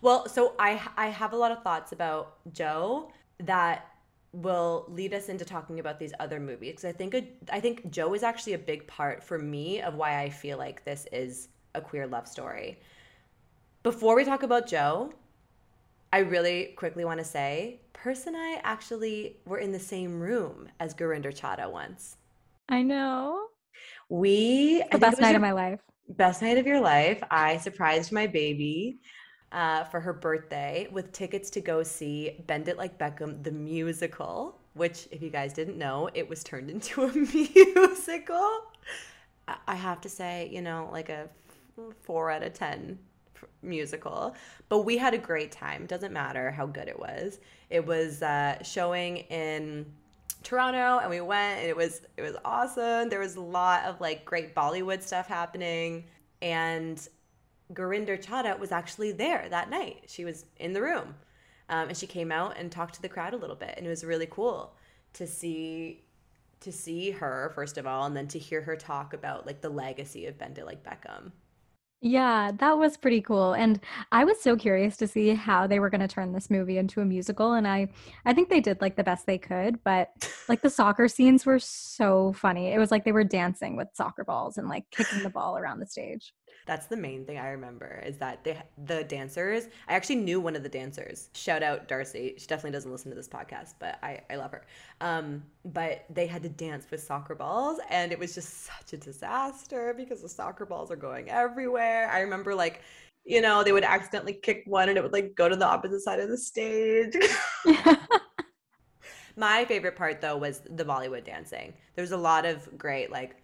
Well, so I I have a lot of thoughts about Joe that will lead us into talking about these other movies because I think a, I think Joe is actually a big part for me of why I feel like this is a queer love story. Before we talk about Joe, I really quickly want to say, Purse and I actually were in the same room as Gurinder Chadha once. I know. We the best night of my life. Best night of your life. I surprised my baby uh, for her birthday with tickets to go see Bend It Like Beckham, the musical, which, if you guys didn't know, it was turned [laughs] into a musical. I have to say, you know, like a four out of 10 musical. But we had a great time. Doesn't matter how good it was. It was uh, showing in Toronto and we went and it was it was awesome. There was a lot of like great Bollywood stuff happening and Gurinder Chadha was actually there that night. She was in the room. Um, and she came out and talked to the crowd a little bit and it was really cool to see to see her first of all and then to hear her talk about like the legacy of Bend It Like Beckham. Yeah, that was pretty cool. And I was so curious to see how they were going to turn this movie into a musical and I I think they did like the best they could, but like the soccer [laughs] scenes were so funny. It was like they were dancing with soccer balls and like kicking the ball around the stage. That's the main thing I remember is that they the dancers. I actually knew one of the dancers. Shout out Darcy. She definitely doesn't listen to this podcast, but I I love her. Um, but they had to dance with soccer balls, and it was just such a disaster because the soccer balls are going everywhere. I remember like you know, they would accidentally kick one and it would like go to the opposite side of the stage. [laughs] My favorite part though was the Bollywood dancing. There was a lot of great like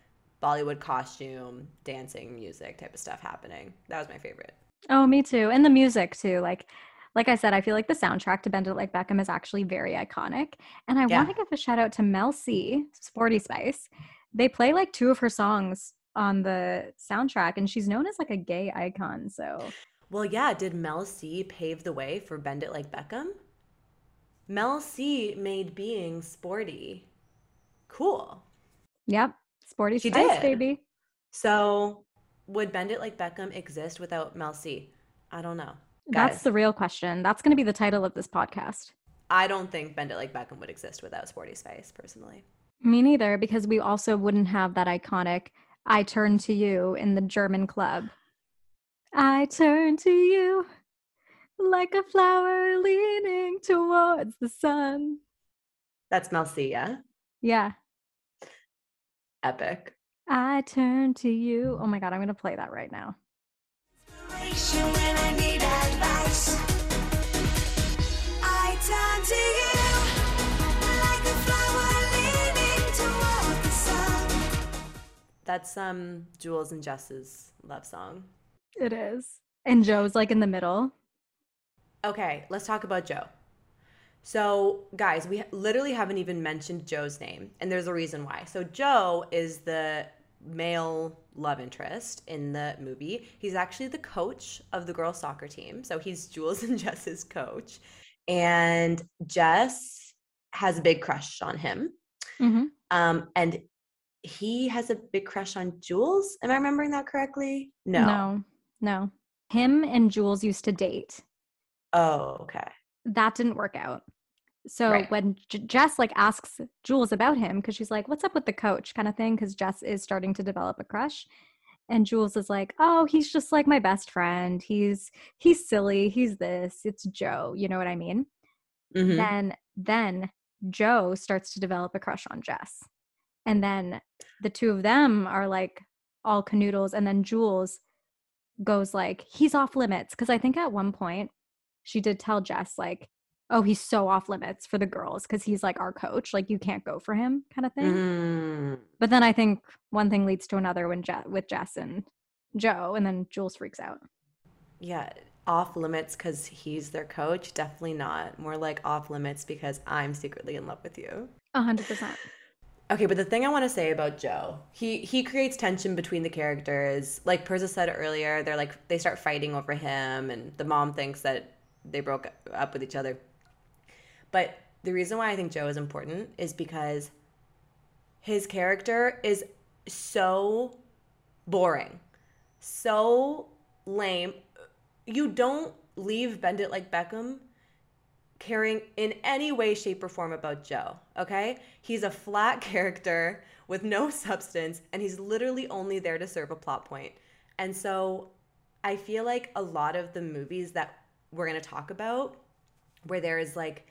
Bollywood costume, dancing, music type of stuff happening. That was my favorite. Oh, me too. And the music too. Like like I said, I feel like the soundtrack to Bend It Like Beckham is actually very iconic. And I yeah. want to give a shout out to Mel C, Sporty Spice. They play like two of her songs on the soundtrack, and she's known as like a gay icon. So, well, yeah. Did Mel C pave the way for Bend It Like Beckham? Mel C made being sporty cool. Yep. Sporty she Spice, did. baby. So, would Bend It Like Beckham exist without Mel C? I don't know. Guys, That's the real question. That's going to be the title of this podcast. I don't think Bend It Like Beckham would exist without Sporty Spice, personally. Me neither, because we also wouldn't have that iconic I turn to you in the German club. I turn to you like a flower leaning towards the sun. That's Mel C, yeah? Yeah epic. I turn to you. Oh my God, I'm going to play that right now. That's um Jules and Jess's love song. It is. And Joe's like in the middle. Okay, let's talk about Joe. So, guys, we literally haven't even mentioned Joe's name, and there's a reason why. So, Joe is the male love interest in the movie. He's actually the coach of the girls' soccer team. So, he's Jules [laughs] and Jess's coach. And Jess has a big crush on him. Mm-hmm. Um, and he has a big crush on Jules. Am I remembering that correctly? No. No, no. Him and Jules used to date. Oh, okay. That didn't work out. So right. when J- Jess like asks Jules about him because she's like, "What's up with the coach?" kind of thing because Jess is starting to develop a crush, and Jules is like, "Oh, he's just like my best friend. He's he's silly. He's this. It's Joe. You know what I mean?" Mm-hmm. Then then Joe starts to develop a crush on Jess, and then the two of them are like all canoodles, and then Jules goes like, "He's off limits," because I think at one point she did tell Jess like oh, he's so off limits for the girls because he's like our coach. Like you can't go for him, kind of thing. Mm. But then I think one thing leads to another when Je- with Jess and Joe, and then Jules freaks out. Yeah, off limits because he's their coach. Definitely not. More like off limits because I'm secretly in love with you. A hundred percent. Okay, but the thing I want to say about Joe, he he creates tension between the characters. Like Perza said earlier, they're like they start fighting over him, and the mom thinks that they broke up with each other. But the reason why I think Joe is important is because his character is so boring, so lame. You don't leave Bend It Like Beckham caring in any way, shape, or form about Joe, okay? He's a flat [laughs] character with no substance, and he's literally only there to serve a plot point. And so I feel like a lot of the movies that we're to talk about, where there is like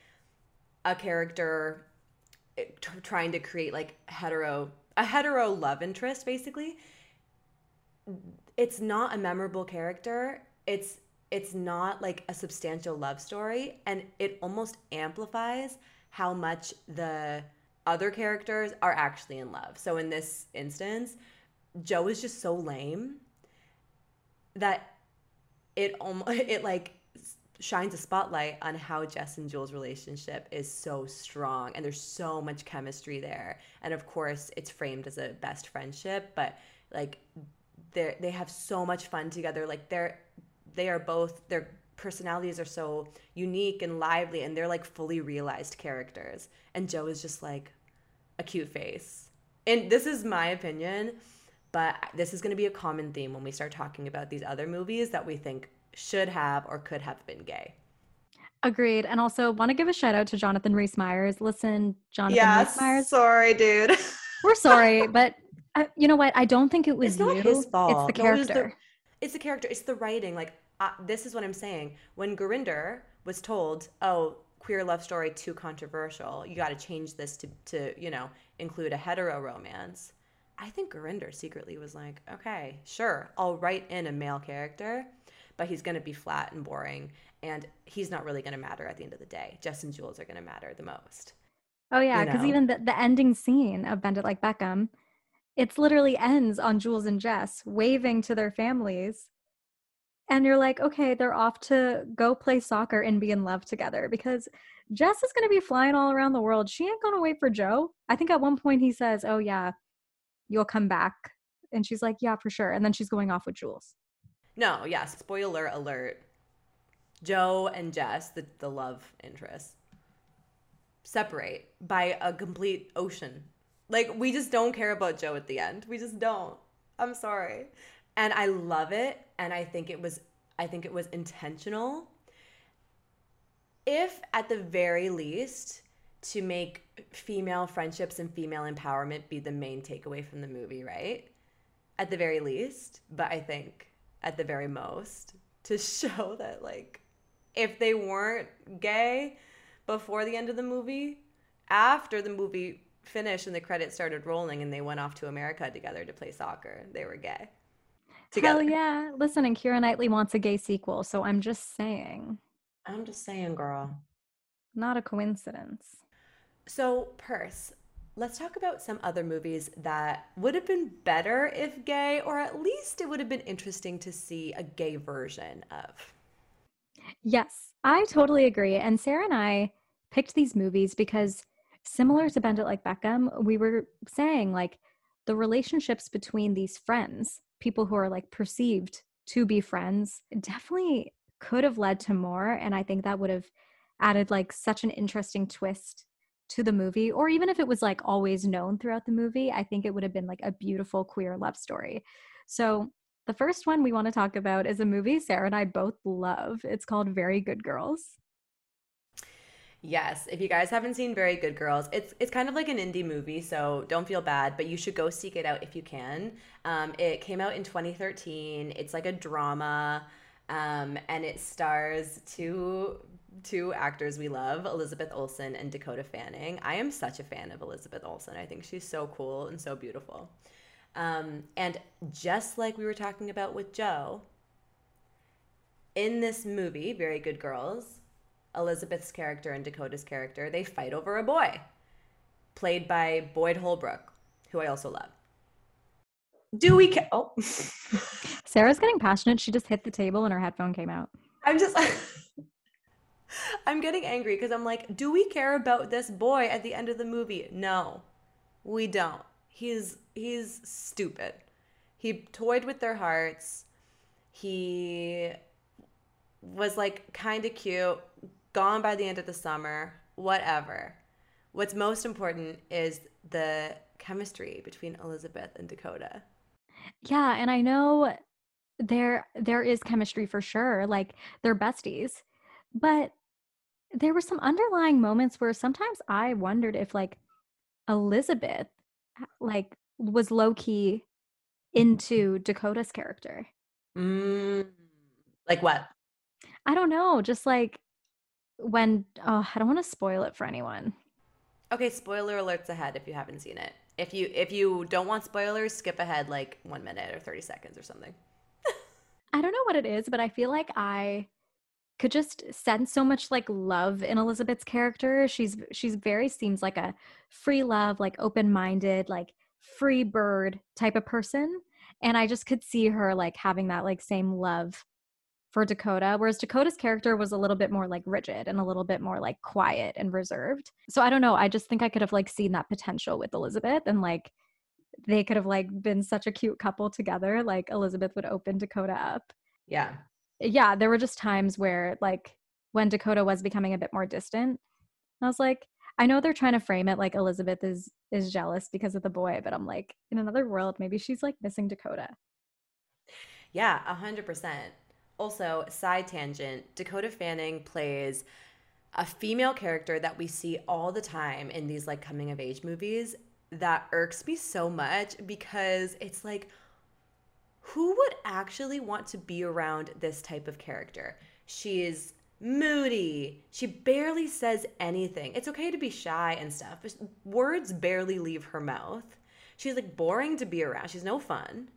a character eh, t- trying to create like hetero, a hetero love interest, basically, it's not a memorable character. It's it's not like a substantial love story and it almost amplifies how much the other characters are actually in love. So in this instance, Joe is just so lame that it almost [laughs] it like shines a spotlight on how Jess and Jules' relationship is so strong and there's so much chemistry there. And of course, it's framed as a best friendship, but like they they have so much fun together. Like they're they are both their personalities are so unique and lively and they're like fully realized characters. And Joe is just like a cute face. And this is my opinion, but this is going to be a common theme when we start talking about these other movies that we think should have or could have been gay. Agreed. And also want to give a shout out to Jonathan Rhys Meyers. Listen, Jonathan yeah, Rhys Meyers. sorry, dude. [laughs] We're sorry, but uh, you know what? I don't think it was It's not you. his fault. It's the No, it character. the- it's the character. It's the writing. Like uh, this is what I'm saying. When Gurinder was told, "Oh, queer love story too controversial. You got to change this to to you know include a hetero romance." I think Gurinder secretly was like, "Okay, sure, I'll write in a male character, but he's going to be flat and boring, and he's not really going to matter at the end of the day. Jess and Jules are going to matter the most." Oh yeah, you because know. even the, the ending scene of Bend It Like Beckham, it's literally ends on Jules and Jess waving to their families. And you're like, okay, they're off to go play soccer and be in love together because Jess is going to be flying all around the world. She ain't going to wait for Joe. I think at one point he says, oh, yeah, you'll come back. And she's like, yeah, for sure. And then she's going off with Jules. No, yeah, spoiler alert. Joe and Jess, the, the love interests, separate by a complete ocean. Like, we just don't care about Joe at the end. We just don't. I'm sorry. And I love it. And I think it was I think it was intentional. If at the very least to make female friendships and female empowerment be the main takeaway from the movie, right? At the very least, but I think at the very most to [laughs] show that like if they weren't gay before the end of the movie, after the movie finished and the credits started rolling and they went off to America together to play soccer, they were gay. Together. Hell yeah. Listen, and Keira Knightley wants a gay sequel. So I'm just saying, I'm just saying, girl. not a coincidence. So, Purse, let's talk about some other movies that would have been better if gay, or at least it would have been interesting to see a gay version of. Yes, I totally agree. And Sarah and I picked these movies because, similar to Bend It Like Beckham, we were saying like the relationships between these friends, people who are like perceived to be friends, definitely could have led to more. And I think that would have added like such an interesting twist to the movie. Or even if it was like always known throughout the movie, I think it would have been like a beautiful queer love story. So the first one we want to talk about is a movie Sarah and I both love. It's called Very Good Girls. Yes, if you guys haven't seen Very Good Girls, it's it's kind of like an indie movie, so don't feel bad, but you should go seek it out if you can. Um, it came out in 2013. It's like a drama, um, and it stars two two actors we love, Elizabeth Olsen and Dakota Fanning. I am such a fan of Elizabeth Olsen. I think she's so cool and so beautiful. Um, and just like we were talking about with Joe, in this movie, Very Good Girls, Elizabeth's character and Dakota's character, they fight over a boy, played by Boyd Holbrook, who I also love. Do we? Ca- oh, [laughs] Sarah's getting passionate. She just hit the table and her headphone came out. I'm just. [laughs] [laughs] I'm getting angry because I'm like, do we care about this boy at the end of the movie? No, we don't. He's he's stupid. He toyed with their hearts. He was like kind of cute, gone by the end of the summer, whatever. What's most important is the chemistry between Elizabeth and Dakota. Yeah, and I know there there is chemistry for sure. Like they're besties. But there were some underlying moments where sometimes I wondered if like Elizabeth like was low key into Dakota's character. Mm. Like what? I don't know. Just like when, oh, I don't want to spoil it for anyone. Okay, spoiler alerts ahead if you haven't seen it. If you if you don't want spoilers, skip ahead like one minute or thirty seconds or something. [laughs] I don't know what it is, but I feel like I could just sense so much like love in Elizabeth's character. She's she's very seems like a free love, like open-minded, like free bird type of person. And I just could see her like having that like same love for Dakota, whereas Dakota's character was a little bit more like rigid and a little bit more like quiet and reserved. So I don't know. I just think I could have like seen that potential with Elizabeth and like they could have like been such a cute couple together. Like Elizabeth would open Dakota up. Yeah yeah, there were just times where like when Dakota was becoming a bit more distant, I was like, I know they're trying to frame it like Elizabeth is is jealous because of the boy, but I'm like, in another world, maybe she's like missing Dakota. Yeah, a hundred percent. Also, side tangent, Dakota Fanning plays a female character that we see all the time in these like coming of age movies that irks me so much because it's like who would actually want to be around this type of character? She is moody. She barely says anything. It's okay to be shy and stuff, but words barely leave her mouth. She's like boring to be around. She's no fun.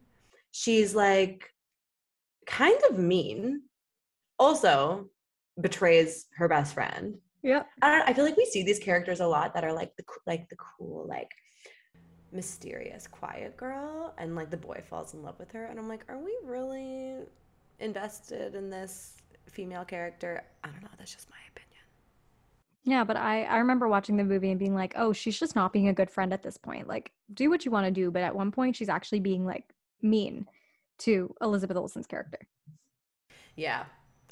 She's like kind of mean. Also, betrays her best friend. Yeah. I, I feel like we see these characters a lot that are like the like the cool like mysterious, quiet girl, and like the boy falls in love with her. And I'm like, are we really invested in this female character? I don't know. That's just my opinion. Yeah, but I, I remember watching the movie and being like, oh, she's just not being a good friend at this point. Like, do what you want to do. But at one point, she's actually being like mean to Elizabeth Olsen's character. Yeah.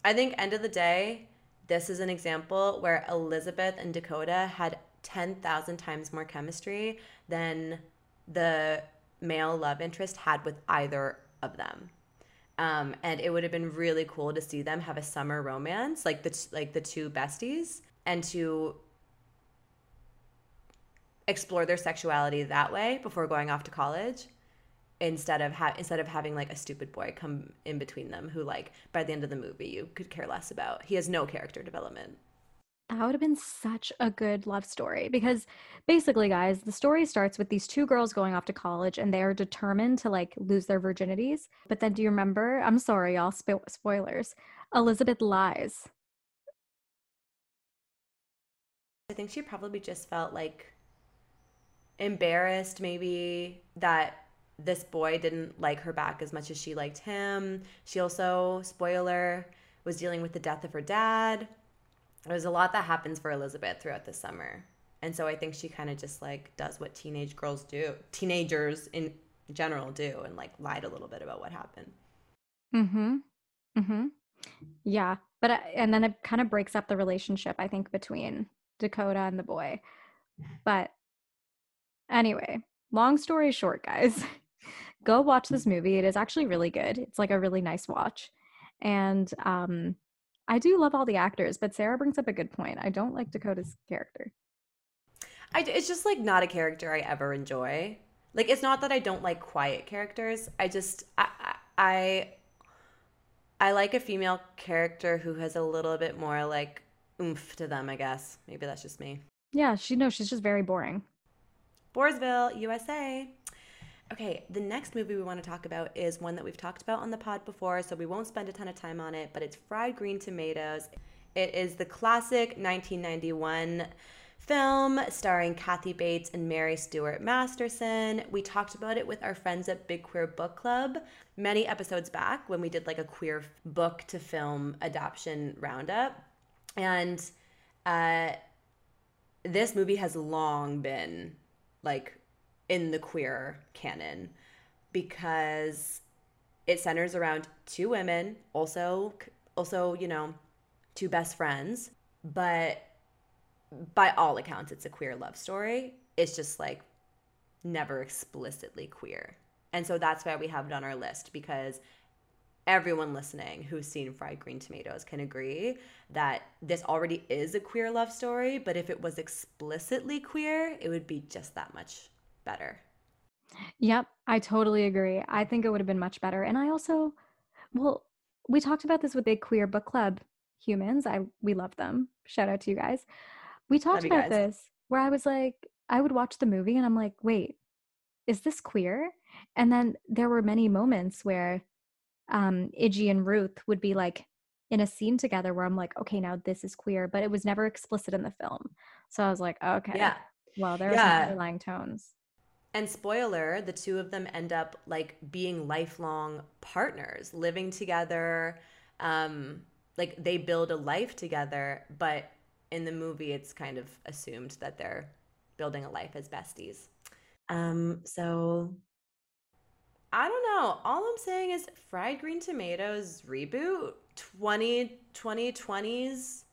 I think, end of the day, this is an example where Elizabeth and Dakota had 10,000 times more chemistry than the male love interest had with either of them. Um, and it would have been really cool to see them have a summer romance, like the like the two besties, and to explore their sexuality that way before going off to college, instead of ha- instead of having like a stupid boy come in between them who like by the end of the movie you could care less about. He has no character development that would have been such a good love story because basically guys the story starts with these two girls going off to college and they are determined to like lose their virginities but then do you remember? I'm sorry y'all spo- spoilers. Elizabeth lies. I think she probably just felt like embarrassed maybe that this boy didn't like her back as much as she liked him. She also spoiler was dealing with the death of her dad there's a lot that happens for Elizabeth throughout the summer. And so I think she kind of just like does what teenage girls do, teenagers in general do, and like lied a little bit about what happened. Mm hmm. Mm hmm. Yeah. But, uh, and then it kind of breaks up the relationship, I think, between Dakota and the boy. But anyway, long story short, guys, [laughs] go watch this movie. It is actually really good. It's like a really nice watch. And um, I do love all the actors, but Sarah brings up a good point. I don't like Dakota's character. I, it's just like not a character I ever enjoy. Like it's not that I don't like quiet characters. I just I I I like a female character who has a little bit more like oomph to them. I guess maybe that's just me. Yeah, she no, she's just very boring. Boresville, USA. Okay, the next movie we want to talk about is one that we've talked about on the pod before, so we won't spend a ton of time on it, but it's Fried Green Tomatoes. It is the classic 1991 film starring Kathy Bates and Mary Stuart Masterson. We talked about it with our friends at Big Queer Book Club many episodes back when we did like a queer book to film adoption roundup. And uh, this movie has long been like in the queer canon because it centers around two women, also also, you know, two best friends, but by all accounts it's a queer love story. It's just like never explicitly queer. And so that's why we have it on our list because everyone listening who's seen fried green tomatoes can agree that this already is a queer love story, but if it was explicitly queer, it would be just that much better. Yep, I totally agree. I think it would have been much better. And I also, well, we talked about this with Big Queer Book Club humans. I we love them. Shout out to you guys. We talked about guys. this where I was like, I would watch the movie and I'm like, wait, is this queer? And then there were many moments where um Idgie and Ruth would be like in a scene together where I'm like, okay, now this is queer, but it was never explicit in the film. So I was like, okay, Yeah. well, there are Yeah. underlying tones. And spoiler, the two of them end up like being lifelong partners, living together. Um, like they build a life together, but in the movie, it's kind of assumed that they're building a life as besties. Um, so I don't know. All I'm saying is Fried Green Tomatoes reboot 20 2020s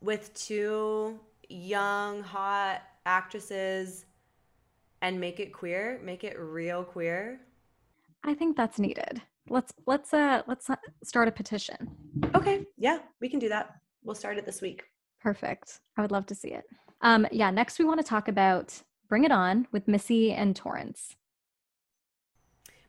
with two young hot actresses and make it queer, make it real queer. I think that's needed. Let's let's uh let's uh, start a petition. okay, yeah, we can do that. We'll start it this week. Perfect. I would love to see it. Um, yeah, next we want to talk about Bring It On with Missy and Torrance.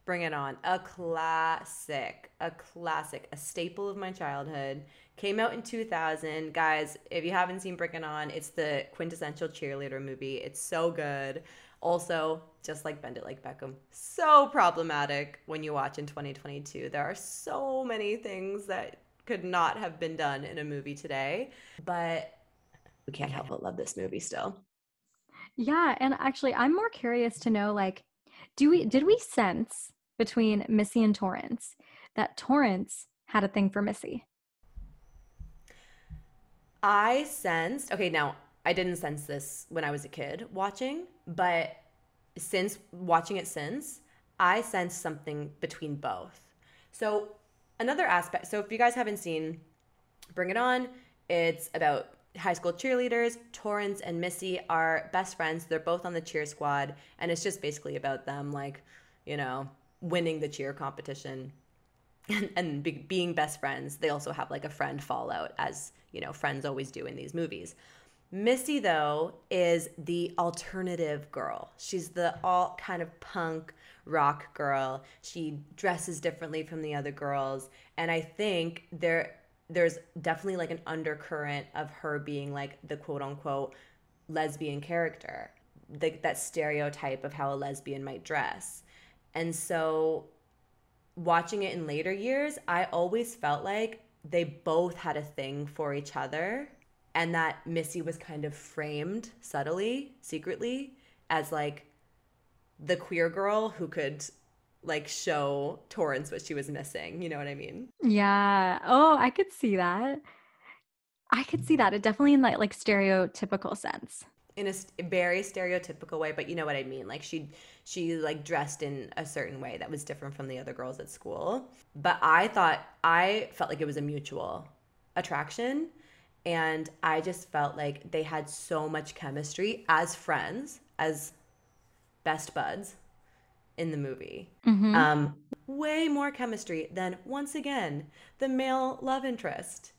Bring it on. A classic. A classic. A staple of my childhood. Came out in 2000. Guys, if you haven't seen Bring It On, it's the quintessential cheerleader movie. It's so good. Also, just like Bend It Like Beckham, so problematic when you watch in 2022. There are so many things that could not have been done in a movie today. But We can't help but love this movie still. Yeah, and actually I'm more curious to know like do we did we sense between Missy and Torrance that Torrance had a thing for Missy? I sensed, okay, now I didn't sense this when I was a kid watching, but since watching it since, I sense something between both. So, another aspect, so if you guys haven't seen Bring It On, it's about high school cheerleaders. Torrance and Missy are best friends. They're both on the cheer squad, and it's just basically about them, like, you know, winning the cheer competition and, and be, being best friends. They also have like a friend fallout, as you know, friends always do in these movies. Missy, though, is the alternative girl. She's the all kind of punk rock girl. She dresses differently from the other girls, and I think there there's definitely like an undercurrent of her being like the quote unquote lesbian character, the, that stereotype of how a lesbian might dress. And so watching it in later years, I always felt like they both had a thing for each other and that Missy was kind of framed subtly, secretly as like the queer girl who could like show Torrance what she was missing. You know what I mean? Yeah. Oh, I could see that. I could see that. It definitely in that like stereotypical sense. in a st- very stereotypical way but you know what i mean like she she like dressed in a certain way that was different from the other girls at school but i thought i felt like it was a mutual attraction and i just felt like they had so much chemistry as friends as best buds in the movie Mhm. um way more chemistry than once again the male love interest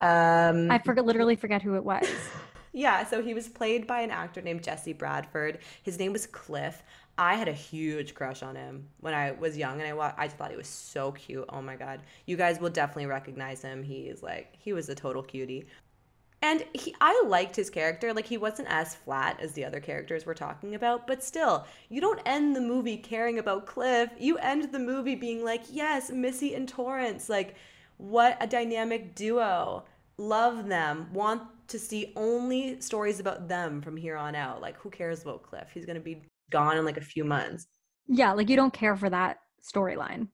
Um, I forget literally forget who it was. [laughs] Yeah, so he was played by an actor named Jesse Bradford. His name was Cliff. I had a huge crush on him when I was young, and I wa- I thought he was so cute. Oh my god, you guys will definitely recognize him. He's like he was a total cutie, and he I liked his character. Like he wasn't as flat as the other characters we're talking about, but still, you don't end the movie caring about Cliff. You end the movie being like, yes, Missy and Torrance, like what a dynamic duo. Love them. Want to see only stories about them from here on out. Like, who cares about Cliff? He's gonna be gone in like a few months. yeah, like you don't care for that storyline.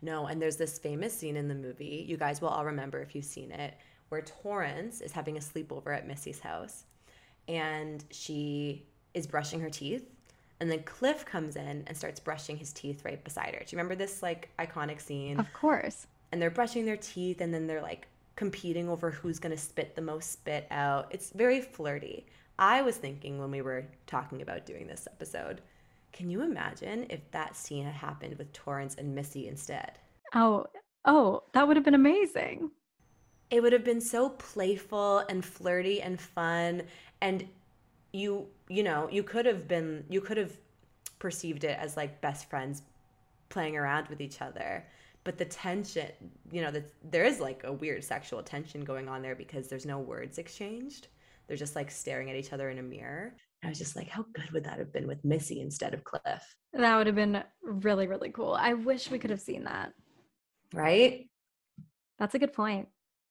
No, and there's this famous scene in the movie, you guys will all remember if you've seen it, where Torrance is having a sleepover at Missy's house and she is brushing her teeth. And then Cliff comes in and starts brushing his teeth right beside her. Do you remember this like iconic scene? Of course. And they're brushing their teeth and then they're like competing over who's gonna spit the most spit out. It's very flirty. I was thinking when we were talking about doing this episode, can you imagine if that scene had happened with Torrance and Missy instead? Oh, oh, that would have been amazing. it would have been so playful and flirty and fun and you you know you could have been you could have perceived it as like best friends playing around with each other. But the tension, you know, the, there is like a weird sexual tension going on there because there's no words exchanged. They're just like staring at each other in a mirror. I was just like, how good would that have been with Missy instead of Cliff? That would have been really, really cool. I wish we could have seen that. Right? That's a good point.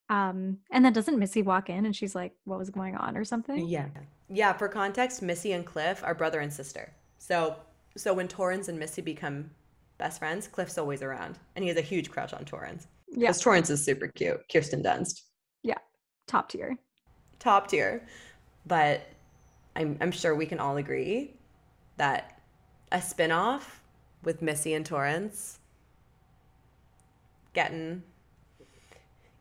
Um, and then doesn't Missy walk in and she's like, what was going on or something? Yeah. Yeah, for context, Missy and Cliff are brother and sister. So so when Torrance and Missy become best friends, Cliff's always around. And he has a huge crush on Torrance. Yeah. Because Torrance is super cute. Kirsten Dunst. Yeah. Top tier. Top tier. But I'm I'm sure we can all agree that a spin-off with Missy and Torrance getting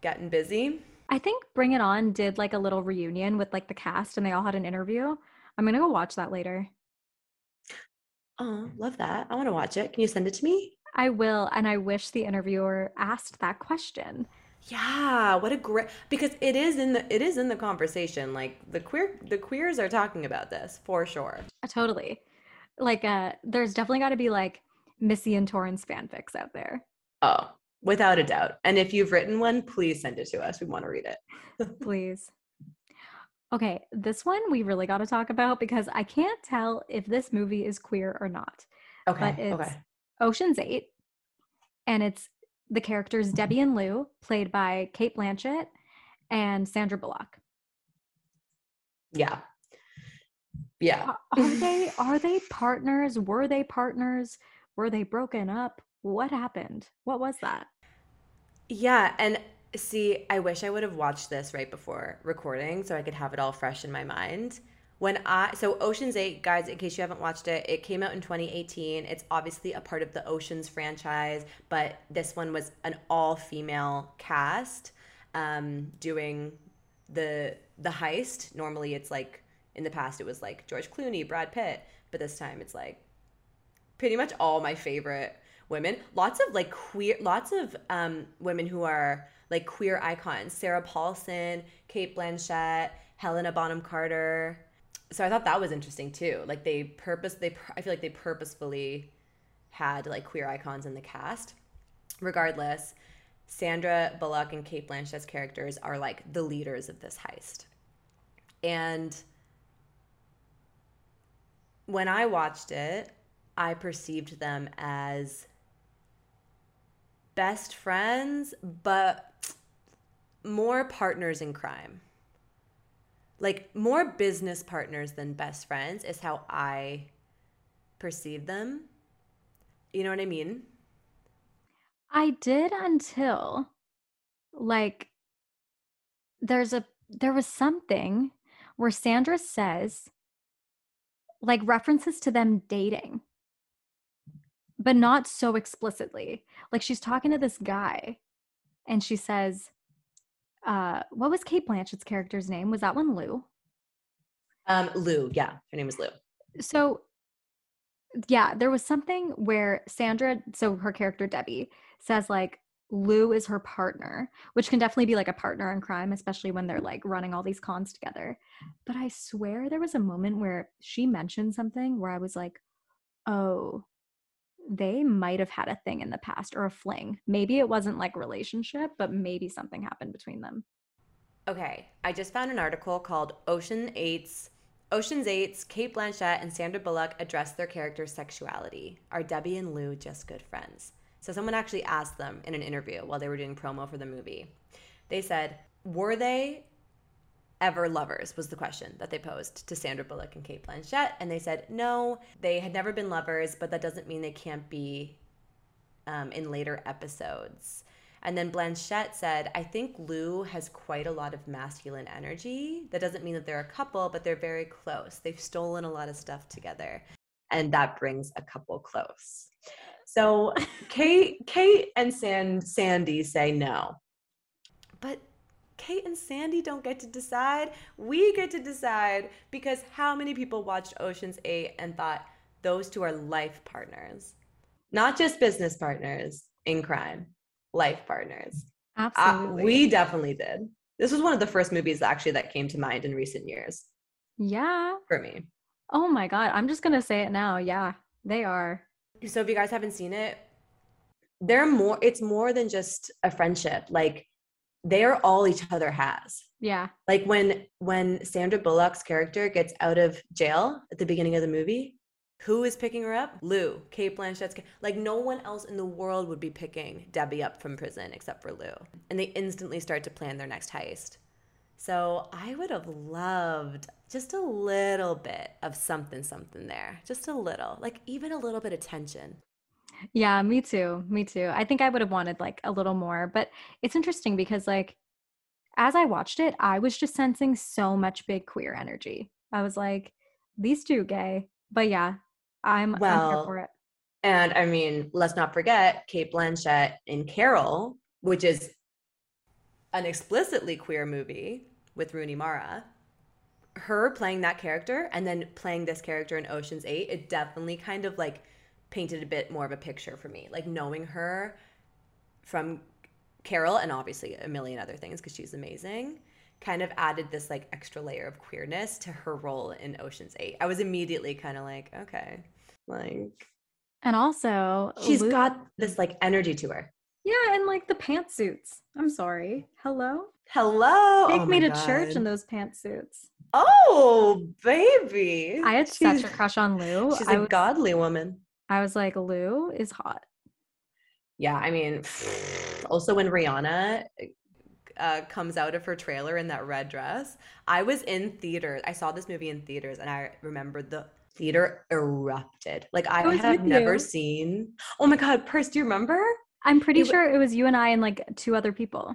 getting busy. I think Bring It On did like a little reunion with like the cast and they all had an interview. I'm gonna go watch that later. Oh, love that. I want to watch it. Can you send it to me? I will, and I wish the interviewer asked that question. Yeah, what a great because it is in the it is in the conversation. Like the queer the queers are talking about this for sure. Uh, Totally. Like uh there's definitely gotta be like Missy and Torrance fanfics out there. Oh, without a doubt. And if you've written one, please send it to us. We want to read it. [laughs] Please. Okay, this one we really gotta talk about because I can't tell if this movie is queer or not. Okay. But it's okay. Ocean's Eight, and it's the characters Debbie and Lou, played by Cate Blanchett and Sandra Bullock. Yeah. Yeah. Are, are [laughs] they are they partners? Were they partners? Were they broken up? What happened? What was that? Yeah, and see, I wish I would have watched this right before recording so I could have it all fresh in my mind. When I so Ocean's 8 guys, in case you haven't watched it, it came out in 2018. It's obviously a part of the Oceans franchise, but this one was an all-female cast um doing the the heist. Normally it's like in the past it was like George Clooney, Brad Pitt, but this time it's like pretty much all my favorite women. Lots of like queer, lots of um, women who are like queer icons. Sarah Paulson, Cate Blanchett, Helena Bonham Carter. So I thought that was interesting too. Like they purpose, they I feel like they purposefully had like queer icons in the cast. Regardless, Sandra Bullock and Cate Blanchett's characters are like the leaders of this heist. And when I watched it, I perceived them as best friends, but more partners in crime. Like more business partners than best friends is how I perceive them. You know what I mean? I did until like there's a there was something where Sandra says like references to them dating but not so explicitly like she's talking to this guy and she says uh what was Cate Blanchett's character's name? Was that one Lou? Um, Lou, yeah, her name is Lou. so yeah there was something where sandra so her character debbie says like lou is her partner which can definitely be like a partner in crime especially when they're like running all these cons together. But i swear there was a moment where she mentioned something where i was like oh they might have had a thing in the past or a fling maybe it wasn't like relationship but maybe something happened between them Okay, I just found an article called Ocean Eight's Ocean's 8's Cate Blanchett and Sandra Bullock address their characters' sexuality. Are Debbie and Lou just good friends? So someone actually asked them in an interview while they were doing promo for the movie. They said, "Were they ever lovers?" was the question that they posed to Sandra Bullock and Cate Blanchett, and they said, "No, they had never been lovers, but that doesn't mean they can't be um, in later episodes." And then Blanchett said, I think Lou has quite a lot of masculine energy. That doesn't mean that they're a couple, but they're very close. They've stolen a lot of stuff together. And that brings a couple close. So [laughs] Cate, Cate and San, Sandy say no. But Cate and Sandy don't get to decide. We get to decide because how many people watched Ocean's 8 and thought those two are life partners? Not just business partners in crime life partners. Uh, absolutely we definitely did. This was one of the first movies actually that came to mind in recent years yeah for me. oh my god i'm just gonna say it now yeah they are So if you guys haven't seen it, they're more it's more than just a friendship like they're all each other has. Yeah. like when when sandra bullock's character gets out of jail at the beginning of the movie who is picking her up? Lou cate blanchett's like no one else in the world would be picking debbie up from prison except for lou. And they instantly start to plan their next heist. So i would have loved just a little bit of something something there. Just a little like even a little bit of tension Yeah, me too. Me too. I think I would have wanted like a little more, but it's interesting because like as I watched it, I was just sensing so much big queer energy. I was like, these two gay. But yeah, I'm, I'm here Well, for it. And I mean, let's not forget Cate Blanchett in Carol, which is an explicitly queer movie with Rooney Mara. Her playing that character and then playing this character in Ocean's 8, it definitely kind of like painted a bit more of a picture for me. Like knowing her from Carol and obviously a million other things because she's amazing kind of added this like extra layer of queerness to her role in Ocean's 8. I was immediately kind of like, okay. Like And also, she's Luke- got this like energy to her. yeah, and like the pantsuits. I'm sorry. Hello? Hello. Take Oh me my to church in those pantsuits. Oh, baby. I had She's- such a crush on Lou. She's I a was, godly woman. I was like, Lou is hot. Yeah, I mean, [sighs] also when Rihanna uh, comes out of her trailer in that red dress, I was in theaters. I saw this movie in theaters, and I remember the theater erupted. Like I, I have never you. seen. Oh my God, Purse, do you remember? I'm pretty It sure it was you and I and like two other people.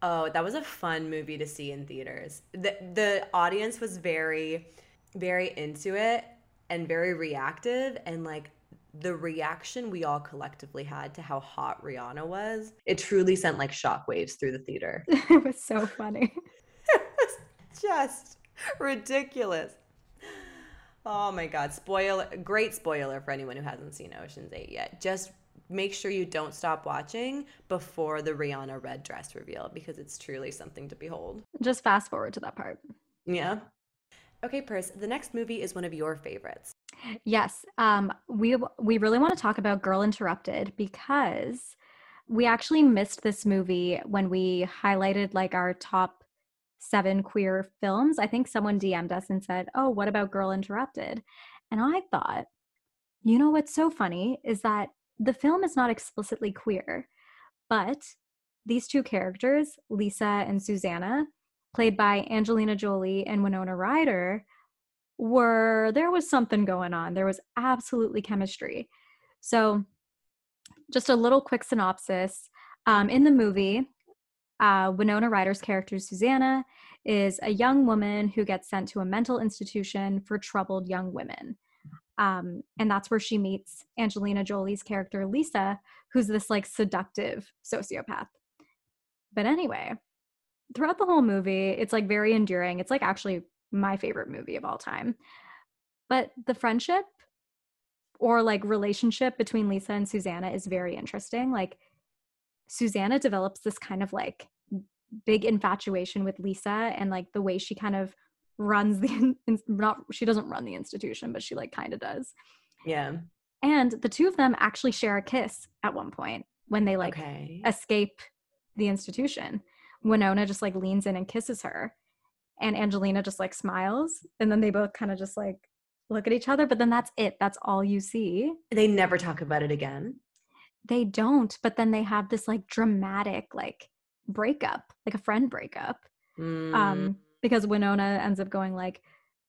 Oh, that was a fun movie to see in theaters. The the audience was very very into it and very reactive and like the reaction we all collectively had to how hot Rihanna was, it truly sent like shockwaves through the theater. [laughs] it was so funny. it was [laughs] just ridiculous. Oh my god, spoiler great spoiler for anyone who hasn't seen Ocean's 8 yet. Just make sure you don't stop watching before the Rihanna red dress reveal because it's truly something to behold. Just fast forward to that part. Yeah. Okay, Purse, the next movie is one of your favorites. Yes, um, we we really want to talk about Girl Interrupted because we actually missed this movie when we highlighted like our top seven queer films. I think someone DM'd us and said, "Oh, what about Girl Interrupted?" And I thought, you know what's so funny is that the film is not explicitly queer, but these two characters, Lisa and Susanna, played by Angelina Jolie and Winona Ryder, were there was something going on. There was absolutely chemistry. So, just a little quick synopsis. Um, in the movie, uh, Winona Ryder's character, Susanna, is a young woman who gets sent to a mental institution for troubled young women. Um, and that's where she meets Angelina Jolie's character, Lisa, who's this like seductive sociopath. But anyway, throughout the whole movie, it's like very endearing. It's like actually my favorite movie of all time. But the friendship or like relationship between Lisa and Susanna is very interesting. Like Susanna develops this kind of like big infatuation with Lisa and like the way she kind of runs the in- not she doesn't run the institution but she like kind of does. Yeah. And the two of them actually share a kiss at one point when they like okay. escape the institution. Winona just like leans in and kisses her. And Angelina just like smiles. And then they both kind of just like look at each other. But then that's it. That's all you see. They never talk about it again. They don't. But then they have this like dramatic like breakup, like a friend breakup. Mm. Um, because Winona ends up going like,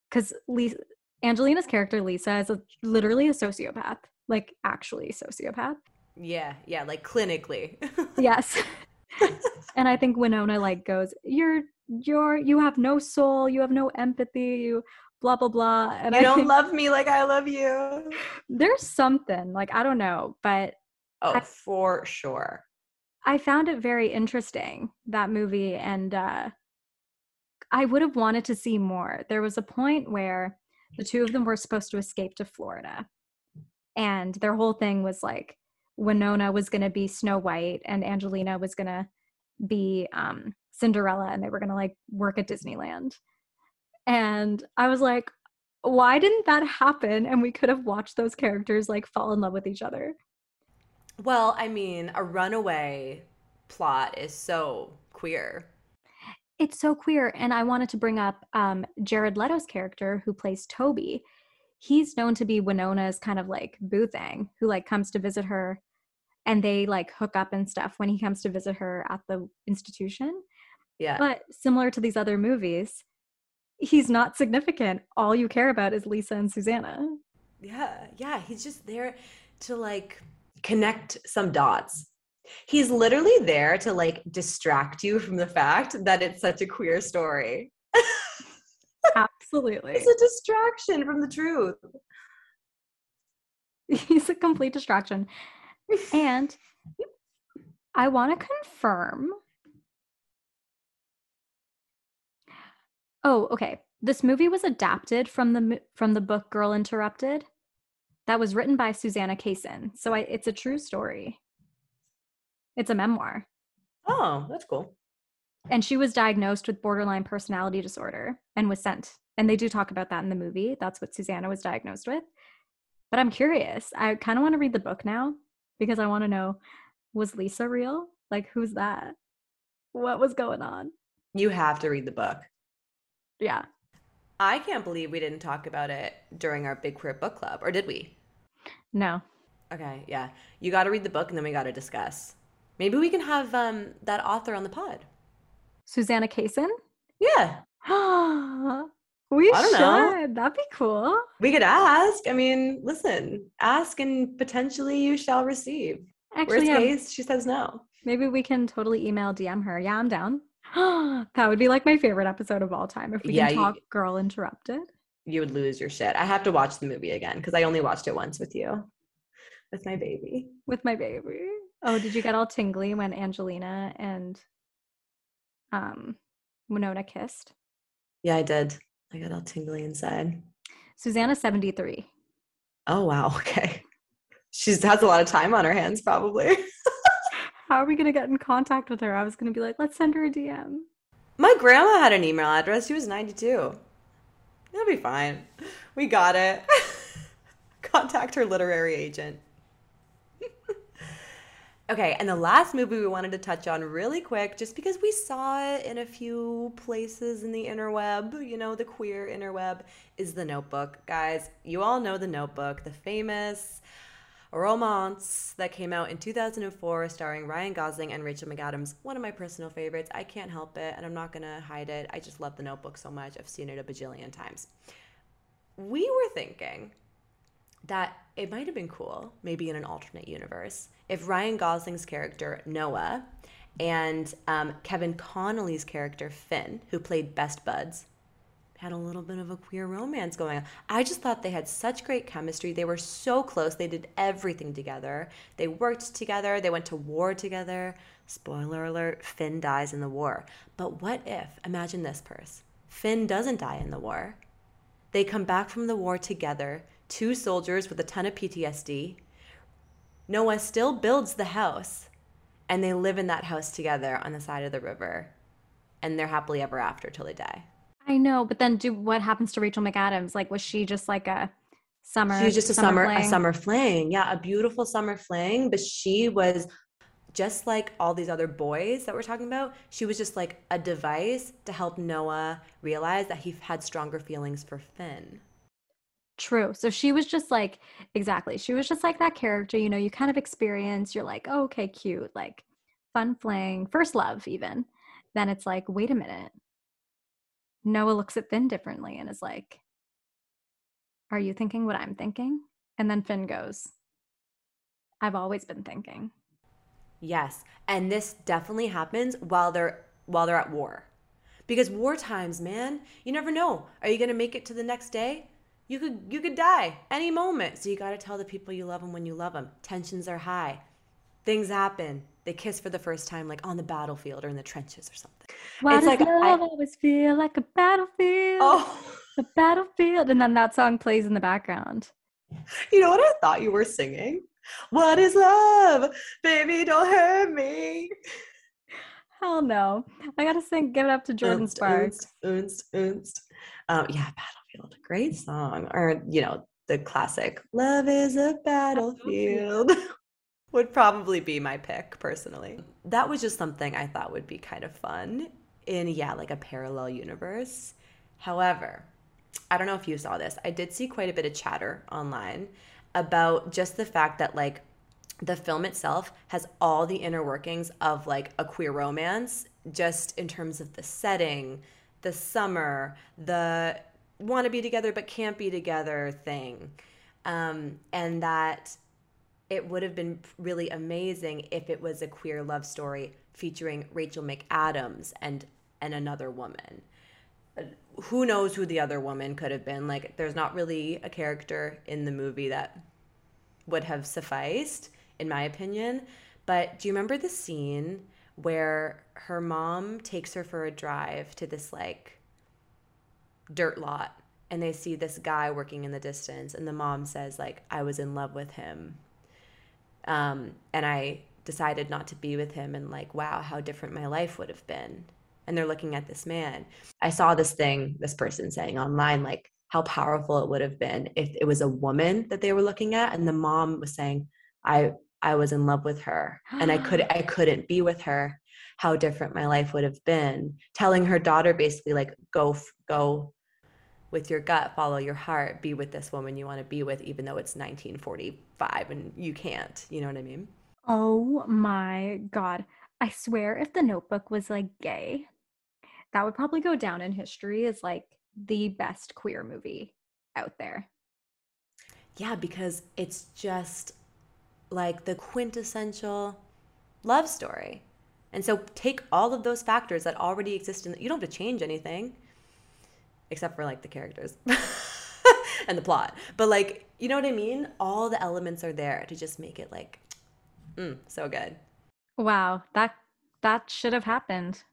because Lisa, Angelina's character Lisa is a, literally a sociopath, like actually sociopath. yeah, yeah, like clinically. Yes. [laughs] and I think Winona like goes, "You're you're you have no soul, you have no empathy, you blah blah blah." And you I don't love me like I love you. there's something like I don't know, but Oh, I- for sure. I found it very interesting that movie, and uh, I would have wanted to see more. There was a point where the two of them were supposed to escape to Florida, and their whole thing was like Winona was going to be Snow White, and Angelina was going to be um, Cinderella, and they were going to like work at Disneyland. And I was like, why didn't that happen? And we could have watched those characters like fall in love with each other. Well, I mean, a runaway plot is so queer. It's so queer. And I wanted to bring up um, Jared Leto's character who plays Toby. He's known to be Winona's kind of like boo thing, who like comes to visit her and they like hook up and stuff when he comes to visit her at the institution. Yeah. But similar to these other movies, he's not significant. All you care about is Lisa and Susanna. Yeah, yeah, he's just there to like connect some dots. He's literally there to like distract you from the fact that it's such a queer story. [laughs] Absolutely. It's a distraction from the truth. [laughs] He's a complete distraction. And I want to confirm. Oh, okay. This movie was adapted from the from the book Girl Interrupted. That was written by Susanna Kaysen. So I, it's a true story. It's a memoir. Oh, that's cool. And she was diagnosed with borderline personality disorder and was sent. And they do talk about that in the movie. That's what Susanna was diagnosed with. But I'm curious. I kind of want to read the book now because I want to know was Lisa real? Like, who's that? What was going on? You have to read the book. Yeah. I can't believe we didn't talk about it during our Big Queer Book Club, or did we? No. Okay, yeah. You got to read the book and then we got to discuss. Maybe we can have um, that author on the pod. Susanna Kaysen? Yeah, [gasps] we I don't should. know. That'd be cool. we could ask. I mean, listen, ask and potentially you shall receive. Actually, Worst yeah, case, she says no. maybe we can totally email DM her. Yeah, I'm down. [gasps] that would be like my favorite episode of all time if we Yeah, can you- talk Girl Interrupted. You would lose your shit. I have to watch the movie again because I only watched it once with you, with my baby. with my baby. Oh, did you get all tingly when Angelina and um Winona kissed? Yeah, I did. I got all tingly inside. Susanna 73. Oh wow. [laughs] Okay. She has a lot of time on her hands, probably. [laughs] How are we gonna get in contact with her? I was gonna be like, let's send her a DM. My grandma had an email address. She was 92. It'll be fine. We got it. [laughs] Contact her literary agent. [laughs] okay, and the last movie we wanted to touch on really quick, just because we saw it in a few places in the interweb, you know, the queer interweb, is The Notebook. Guys, you all know The Notebook, the famous romance that came out in 2004 starring Ryan Gosling and Rachel McAdams. One of my personal favorites. I can't help it and I'm not going to hide it. I just love The Notebook so much. I've seen it a bajillion times. We were thinking that it might have been cool, maybe in an alternate universe, if Ryan Gosling's character, Noah, and um, Kevin Connelly's character, Finn, who played Best Buds, had a little bit of a queer romance going on. I just thought they had such great chemistry. They were so close. They did everything together. They worked together. They went to war together. Spoiler alert Finn dies in the war. But what if, imagine this, Purse, Finn doesn't die in the war? They come back from the war together, two soldiers with a ton of PTSD. Noah still builds the house, and they live in that house together on the side of the river. And they're happily ever after till they die. I know, but then do what happens to Rachel McAdams? Like, was she just like a summer? She was just a summer, a fling? summer fling. Yeah, a beautiful summer fling. But she was just like all these other boys that we're talking about. She was just like a device to help Noah realize that he had stronger feelings for Finn. True. So she was just like, exactly. She was just like that character, you know, you kind of experience, you're like, oh, okay, cute, like fun fling, first love, even. Then it's like, wait a minute. Noah looks at Finn differently and is like, are you thinking what I'm thinking? And then Finn goes, I've always been thinking. Yes, and this definitely happens while they're while they're at war. Because war times, man, you never know. Are you to make it to the next day? You could you could die any moment. So you got to tell the people you love them when you love them. Tensions are high. Things happen. They kiss for the first time like on the battlefield or in the trenches or something. Why It's does like I- love always feel like a battlefield? Oh, A battlefield. And then that song plays in the background. you know what I thought you were singing? What is love? Baby, don't hurt me. Hell no. I gotta sing Give It Up to Jordin Unst, Sparks. unst, unst, unst. Um, yeah, Battlefield. Great song. Or, you know, the classic, Love is a Battlefield. [laughs] would probably be my pick personally. That was just something I thought would be kind of fun in, yeah, like a parallel universe. However, I don't know if you saw this. I did see quite a bit of chatter online about just the fact that, like, the film itself has all the inner workings of like a queer romance, just in terms of the setting, the summer, the want to be together but can't be together thing. Um, and that it would have been really amazing if it was a queer love story featuring Rachel McAdams and and another woman. Who knows who the other woman could have been? Like, there's not really a character in the movie that would have sufficed, in my opinion. But do you remember the scene where her mom takes her for a drive to this like dirt lot and they see this guy working in the distance and the mom says like i was in love with him um, and i decided not to be with him and like wow how different my life would have been. And they're looking at this man. I saw this thing this person saying online like how powerful it would have been if it was a woman that they were looking at. And the mom was saying i i was in love with her and i [gasps] could i couldn't be with her. How different my life would have been. Telling her daughter basically like go go with your gut, follow your heart, be with this woman you want to be with, even though it's 1945 and you can't. You know what I mean? Oh my God. I swear if the notebook was like gay, that would probably go down in history as like the best queer movie out there. Yeah, because it's just like the quintessential love story. And so take all of those factors that already exist in the, you don't have to change anything except for like the characters [laughs] and the plot. But like, you know what I mean? All the elements are there to just make it like mm, so good. Wow, that that should have happened.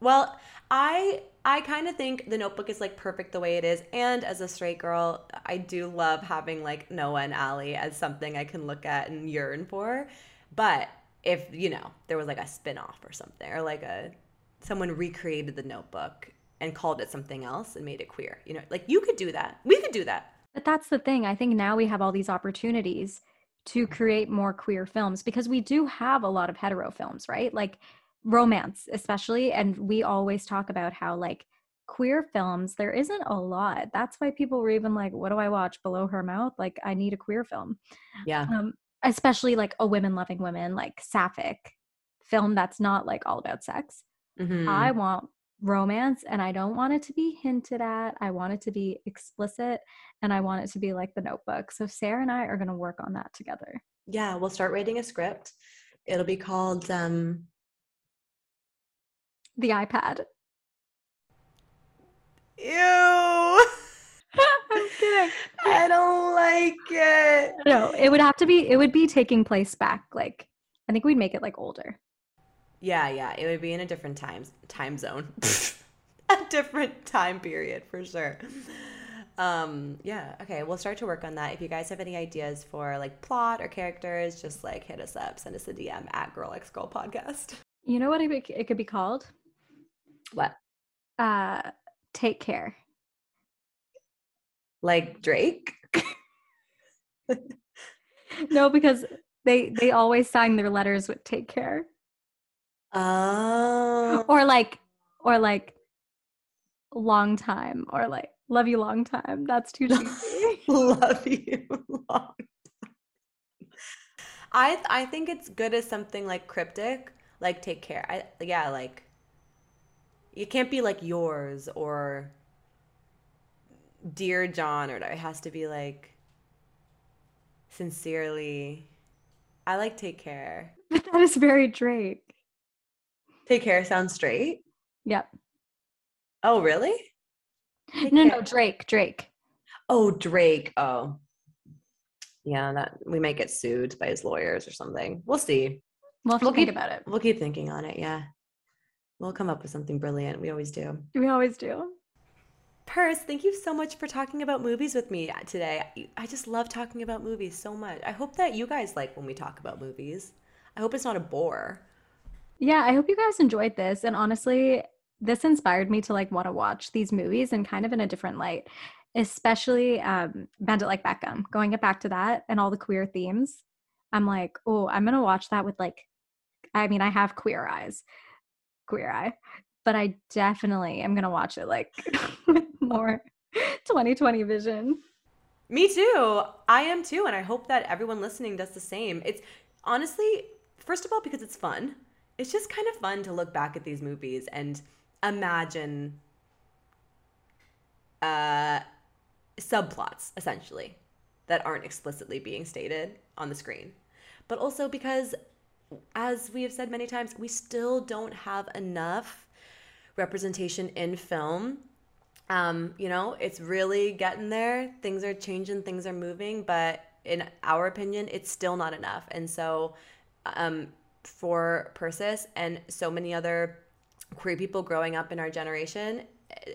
Well, I I kind of think the notebook is like perfect the way it is. And as a straight girl, I do love having like Noah and Allie as something I can look at and yearn for. But if, you know, there was like a spin-off or something, or like a someone recreated the notebook and called it something else and made it queer. You know, like you could do that. We could do that. But that's the thing. I think now we have all these opportunities to create more queer films because we do have a lot of hetero films, right? Like romance, especially. And we always talk about how, like, queer films, there isn't a lot. That's why people were even like, what do I watch below her mouth? Like, I need a queer film. Yeah. Um, especially like a women loving women, like sapphic film that's not like all about sex. Mm-hmm. I want romance and I don't want it to be hinted at. I want it to be explicit and I want it to be like the notebook. So Sarah and I are going to work on that together. Yeah, we'll start writing a script. It'll be called um The iPad. Ew. [laughs] I'm kidding. [laughs] I don't like it. No, it would have to be it would be taking place back like I think we'd make it like older. Yeah, yeah, it would be in a different time time zone. [laughs] [laughs] a different time period for sure. Um, yeah, okay, we'll start to work on that. If you guys have any ideas for like plot or characters, just like hit us up, send us a DM at Girl X Girl Podcast. You know what it, it could be called? What? Uh take care. Like Drake? [laughs] no, because they they always sign their letters with take care. Oh. Or like or like long time or like love you long time. That's too [laughs] cheesy. Love you long. I I think it's good as something like cryptic, like take care. I yeah, like it can't be like yours or dear John or it has to be like sincerely. I like take care. but [laughs] that is very Drake. Take care sounds straight. Yep. Oh, really? Take No, care. no, Drake, Drake. Oh, Drake. Oh. Yeah, that we might get sued by his lawyers or something. We'll see. We'll We'll think keep- about it. We'll keep thinking on it. Yeah. We'll come up with something brilliant. We always do. We always do. Purse, thank you so much for talking about movies with me uh, today. I- I just love talking about movies so much. I hope that you guys like when we talk about movies. I hope it's not a bore. Yeah, I hope you guys enjoyed this. And honestly, this inspired me to like want to watch these movies and kind of in a different light, especially um, Bend It Like Beckham. Going back to that and all the queer themes. I'm like, oh, I'm gonna watch that with like, I mean, I have queer eyes, queer eye, but I definitely am gonna watch it like [laughs] with more 2020 vision. Me too. I am too, and I hope that everyone listening does the same. It's honestly, first of all, because it's fun. It's just kind of fun to look back at these movies and imagine uh, subplots, essentially, that aren't explicitly being stated on the screen. But also because, as we have said many times, we still don't have enough representation in film. Um, you know, it's really getting there. Things are changing, things are moving, but in our opinion, it's still not enough. And so, um, for Persis and so many other queer people growing up in our generation,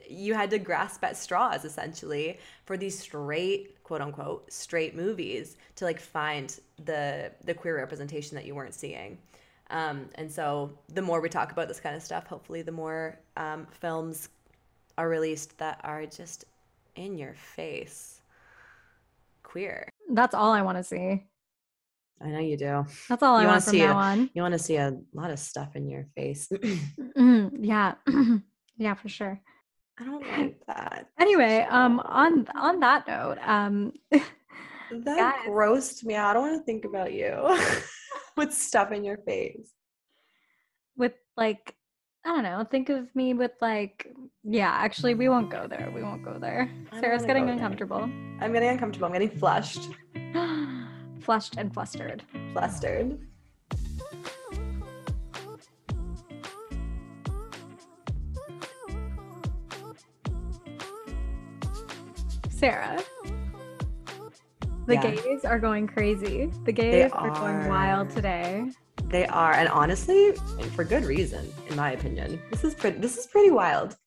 you had to grasp at straws essentially for these straight quote unquote straight movies to like find the the queer representation that you weren't seeing um, and so the more we talk about this kind of stuff hopefully the more um, films are released that are just in your face queer That's all I want to see. I know you do That's all I You wanna want from see now it. on. you want to see a lot of stuff in your face [clears throat] Mhm, yeah, [clears throat] yeah, for sure. i don't like that Anyway, um, on on that note, um, [laughs] That Guys. grossed me out. I don't want to think about you [laughs] with stuff in your face. with like, I don't know, think of me with like, yeah, actually, we won't go there. We won't go there. I don't Sarah's getting go there. uncomfortable, I'm getting uncomfortable. I'm getting flushed, [gasps] [laughs] flushed and flustered. flustered. Sarah. The Yeah. gays are going crazy. The gays are going wild today. They are, and honestly, and for good reason, in my opinion. This is pretty. This is pretty wild.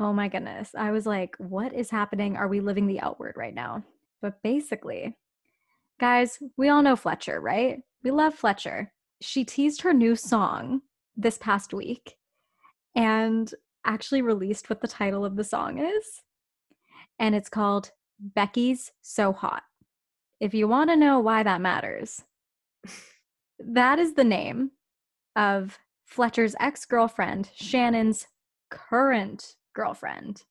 Oh my goodness. I was like, what is happening? Are we living the outward right now? But basically, guys, we all know Fletcher, right? We love Fletcher. She teased her new song this past week and actually released what the title of the song is. And it's called Becky's So Hot. If you want to know why that matters, that is the name of Fletcher's ex girlfriend, Shannon's current girlfriend.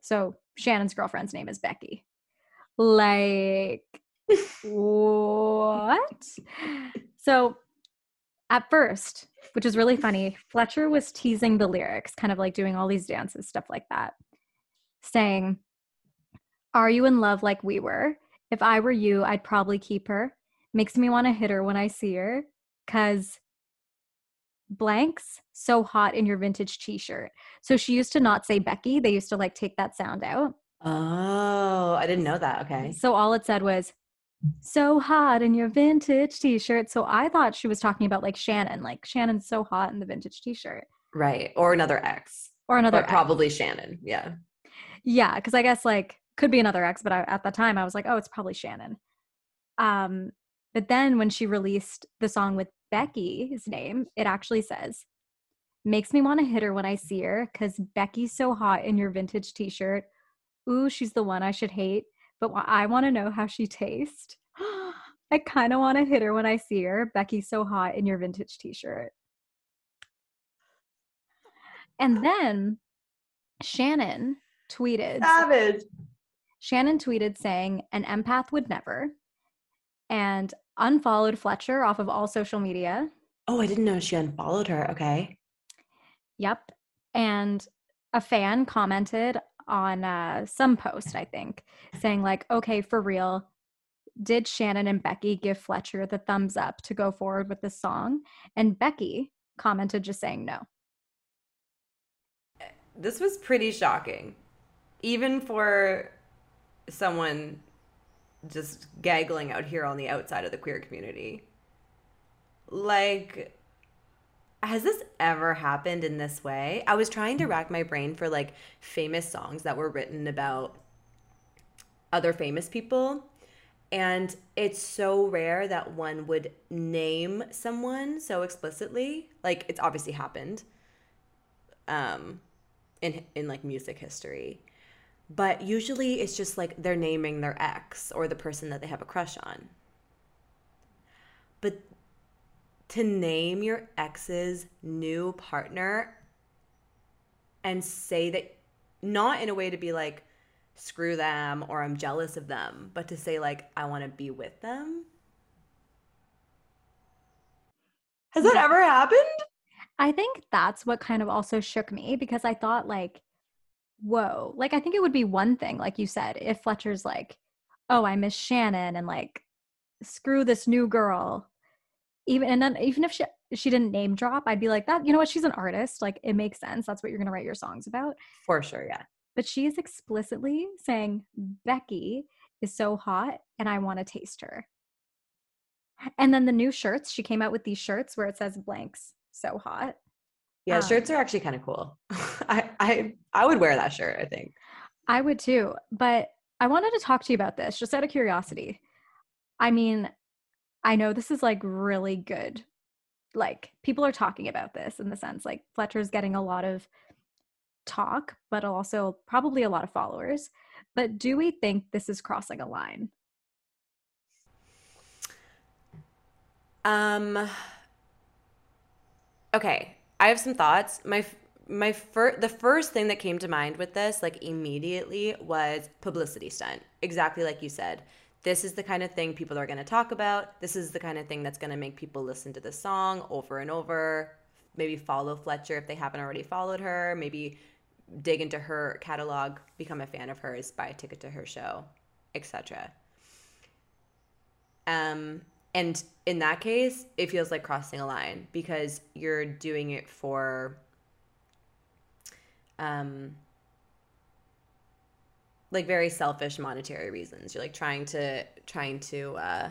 So Shannon's girlfriend's name is Becky. Like, what? So at first, which is really funny, Fletcher was teasing the lyrics, kind of like doing all these dances, stuff like that, saying, Are you in love like we were? If I were you, I'd probably keep her. Makes me want to hit her when I see her. Cause blanks so hot in your vintage t-shirt. So she used to not say Becky. They used to like take that sound out. Oh, I didn't know that. Okay. So all it said was so hot in your vintage t-shirt. So I thought she was talking about like Shannon, like Shannon's so hot in the vintage t-shirt. Right. Or another ex. Or another ex. probably Shannon. Yeah. Yeah, because I guess like could be another ex, but I, at the time I was like, oh, it's probably Shannon. Um, but then when she released the song with Becky's name, it actually says, "Makes me want to hit her when I see her, cause Becky's so hot in your vintage T-shirt. Ooh, she's the one I should hate, but I want to know how she tastes. [gasps] I kind of want to hit her when I see her. Becky's so hot in your vintage T-shirt." And then Shannon tweeted. Savage. Shannon tweeted saying, an empath would never, and unfollowed Fletcher off of all social media. Oh, I didn't know she unfollowed her. Okay. Yep. And a fan commented on uh, some post, I think, saying, like, okay, for real, did Shannon and Becky give Fletcher the thumbs up to go forward with this song? And Becky commented just saying no. This was pretty shocking. Even for someone just gaggling out here on the outside of the queer community. Like, has this ever happened in this way? I was trying to rack my brain for like famous songs that were written about other famous people. And it's so rare that one would name someone so explicitly. Like, it's obviously happened um, in, in like music history. But usually it's just like they're naming their ex or the person that they have a crush on. But to name your ex's new partner and say that not in a way to be like screw them or I'm jealous of them, but to say like I want to be with them. Has that ever happened? I think that's what kind of also shook me because I thought like whoa, like I think it would be one thing like you said if Fletcher's like oh, I miss Shannon and like screw this new girl. Even and then even if she she didn't name drop, I'd be like that, you know what, she's an artist. Like it makes sense. That's what you're gonna write your songs about. For sure, yeah. But she is explicitly saying Becky is so hot and I want to taste her. And then the new shirts, she came out with these shirts where it says blanks, so hot. Yeah, Um, shirts are actually kind of cool. [laughs] I, I I would wear that shirt, I think. I would too. But I wanted to talk to you about this just out of curiosity. I mean, I know this is like really good. Like people are talking about this in the sense like Fletcher's getting a lot of talk, but also probably a lot of followers. But do we think this is crossing a line? Um Okay, I have some thoughts. My my first the first thing that came to mind with this like immediately was publicity stunt. Exactly like you said. This is the kind of thing people are going to talk about. This is the kind of thing that's going to make people listen to the song over and over. Maybe follow Fletcher if they haven't already followed her. Maybe dig into her catalog, become a fan of hers, buy a ticket to her show, etc. Um, and in that case, it feels like crossing a line because you're doing it for um like very selfish monetary reasons. You're like trying to trying to uh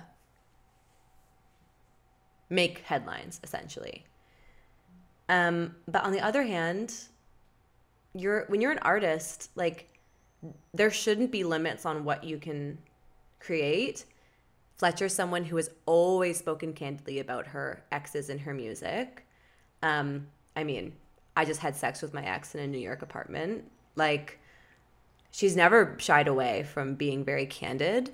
make headlines essentially. Um but on the other hand, you're when you're an artist, like there shouldn't be limits on what you can create. Fletcher's someone who has always spoken candidly about her exes in her music. Um, I mean, I just had sex with my ex in a New York apartment. Like, she's never shied away from being very candid.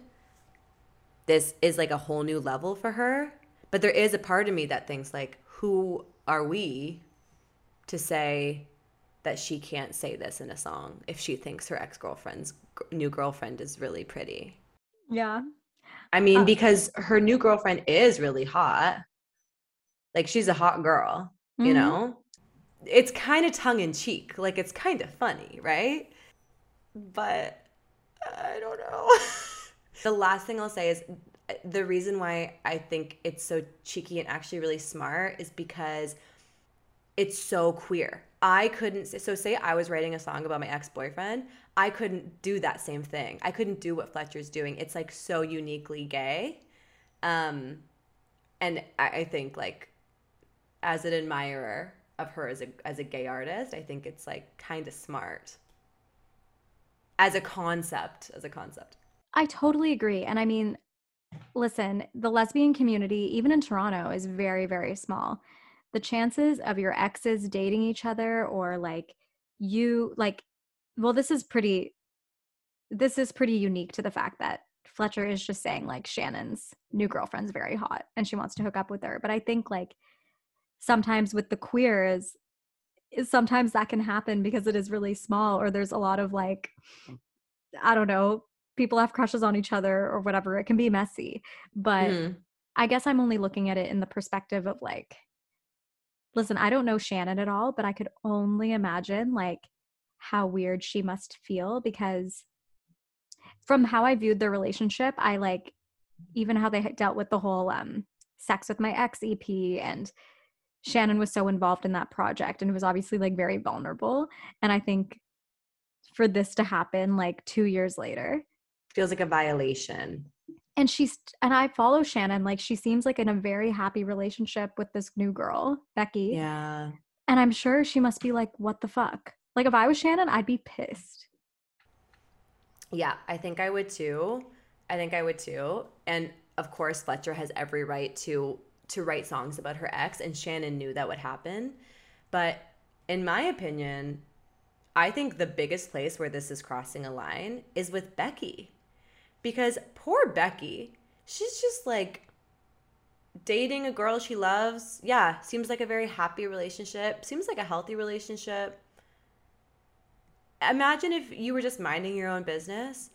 This is like a whole new level for her. But there is a part of me that thinks, like, who are we to say that she can't say this in a song if she thinks her ex girlfriend's new girlfriend is really pretty? Yeah. I mean, Uh, because her new girlfriend is really hot. Like she's a hot girl, you Mhm. know? it's kind of tongue in cheek. Like it's kind of funny, right? But I don't know. [laughs] the last thing I'll say is uh, the reason why I think it's so cheeky and actually really smart is because it's so queer. I couldn't so say I was writing a song about my ex-boyfriend, I couldn't do that same thing. I couldn't do what Fletcher's doing. It's like so uniquely gay. Um and I, I think like as an admirer of her as a as a gay artist, I think it's like kind of smart. As a concept, as a concept. I totally agree. And I mean, listen, the lesbian community, even in Toronto, is very, very small. The chances of your exes dating each other or like you, like, well, this is pretty, this is pretty unique to the fact that Fletcher is just saying like Shannon's new girlfriend's very hot and she wants to hook up with her. But I think like sometimes with the queers, sometimes that can happen because it is really small or there's a lot of like, I don't know, people have crushes on each other or whatever. It can be messy. But Mhm. I guess I'm only looking at it in the perspective of like, listen, I don't know Shannon at all, but I could only imagine like how weird she must feel because from how I viewed their relationship, I like even how they dealt with the whole um sex with my ex EP and Shannon was so involved in that project and it was obviously like very vulnerable. And I think for this to happen like two years later, Feels like a violation. and she's and I follow Shannon like she seems like in a very happy relationship with this new girl Becky Yeah. and I'm sure she must be like what the fuck like if I was Shannon I'd be pissed Yeah, I think I would too. I think I would too. And of course, Fletcher has every right to to write songs about her ex, and Shannon knew that would happen. But in my opinion, I think the biggest place where this is crossing a line is with Becky. Because poor Becky, she's just like dating a girl she loves. Yeah, seems like a very happy relationship. Seems like a healthy relationship. Imagine if you were just minding your own business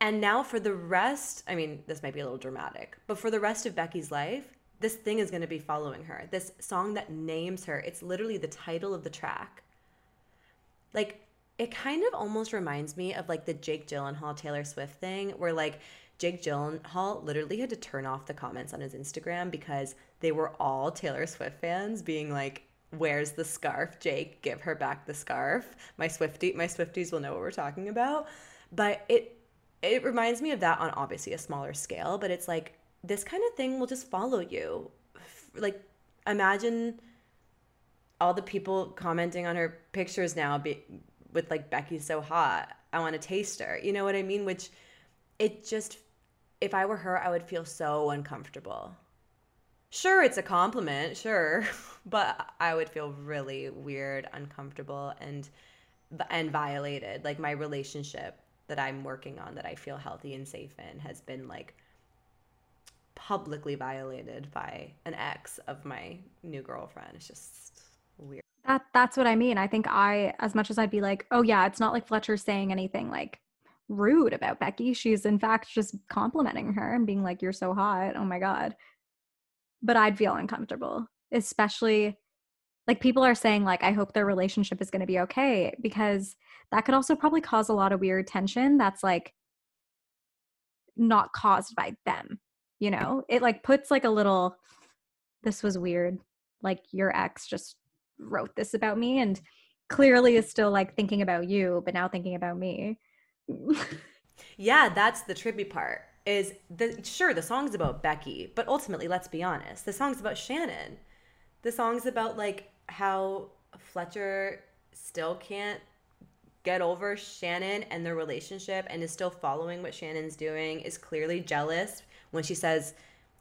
and now for the rest, I mean, this might be a little dramatic, but for the rest of Becky's life, this thing is going to be following her. This song that names her, it's literally the title of the track. Like it kind of almost reminds me of like the Jake Gyllenhaal Taylor Swift thing where like Jake Gyllenhaal literally had to turn off the comments on his Instagram because they were all Taylor Swift fans being like where's the scarf Jake give her back the scarf my Swifty my Swifties will know what we're talking about but it it reminds me of that on obviously a smaller scale but it's like this kind of thing will just follow you like imagine all the people commenting on her pictures now be, with like Becky's so hot. I want to taste her. You know what I mean? Which it just if I were her, I would feel so uncomfortable. Sure, it's a compliment, sure, [laughs] but I would feel really weird, uncomfortable and and violated. Like my relationship that I'm working on that I feel healthy and safe in has been like publicly violated by an ex of my new girlfriend. It's just weird. That that's what I mean. I think I as much as I'd be like, "Oh yeah, it's not like Fletcher saying anything like rude about Becky. She's in fact just complimenting her and being like, "You're so hot. Oh my god." But I'd feel uncomfortable, especially like people are saying like I hope their relationship is going to be okay because that could also probably cause a lot of weird tension that's like not caused by them. You know? It like puts like a little this was weird. Like your ex just wrote this about me and clearly is still like thinking about you but now thinking about me [laughs] yeah that's the trippy part is the sure the song's about becky but ultimately let's be honest the song's about shannon the song's about like how fletcher still can't get over shannon and their relationship and is still following what shannon's doing is clearly jealous when she says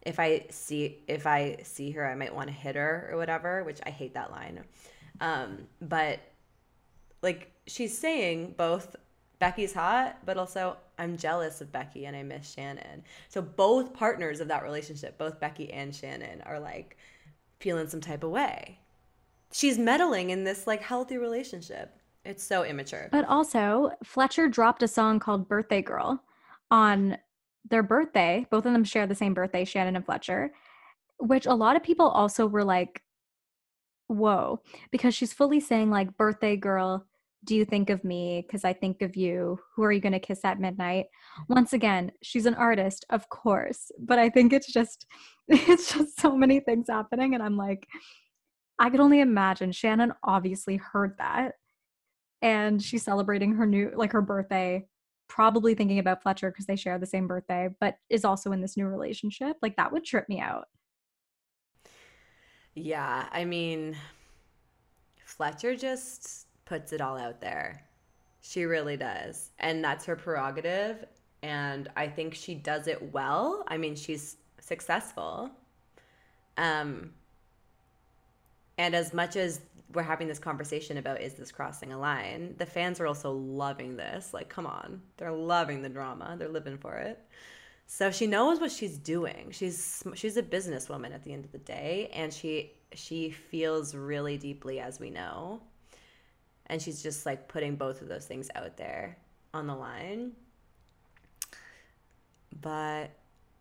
if I see if I see her, I might want to hit her or whatever, which I hate that line. Um, but like she's saying both Becky's hot, but also I'm jealous of Becky and I miss Shannon. So both partners of that relationship, both Becky and Shannon, are like feeling some type of way. She's meddling in this like healthy relationship. It's so immature. But also, Fletcher dropped a song called Birthday Girl on their birthday, both of them share the same birthday, Shannon and Fletcher, which a lot of people also were like, whoa, because she's fully saying, like, birthday girl, do you think of me? Because I think of you. Who are you going to kiss at midnight? Once again, she's an artist, of course, but I think it's just, [laughs] it's just so many things happening. And I'm like, I could only imagine. Shannon obviously heard that. And she's celebrating her new, like her birthday probably thinking about Fletcher because they share the same birthday, but is also in this new relationship, like that would trip me out. Yeah, I mean, Fletcher just puts it all out there. She really does. And that's her prerogative. And I think she does it well. I mean, she's successful. Um, and as much as we're having this conversation about is this crossing a line? The fans are also loving this. Like come on. They're loving the drama. They're living for it. So she knows what she's doing. She's she's a businesswoman at the end of the day and she she feels really deeply as we know. And she's just like putting both of those things out there on the line. But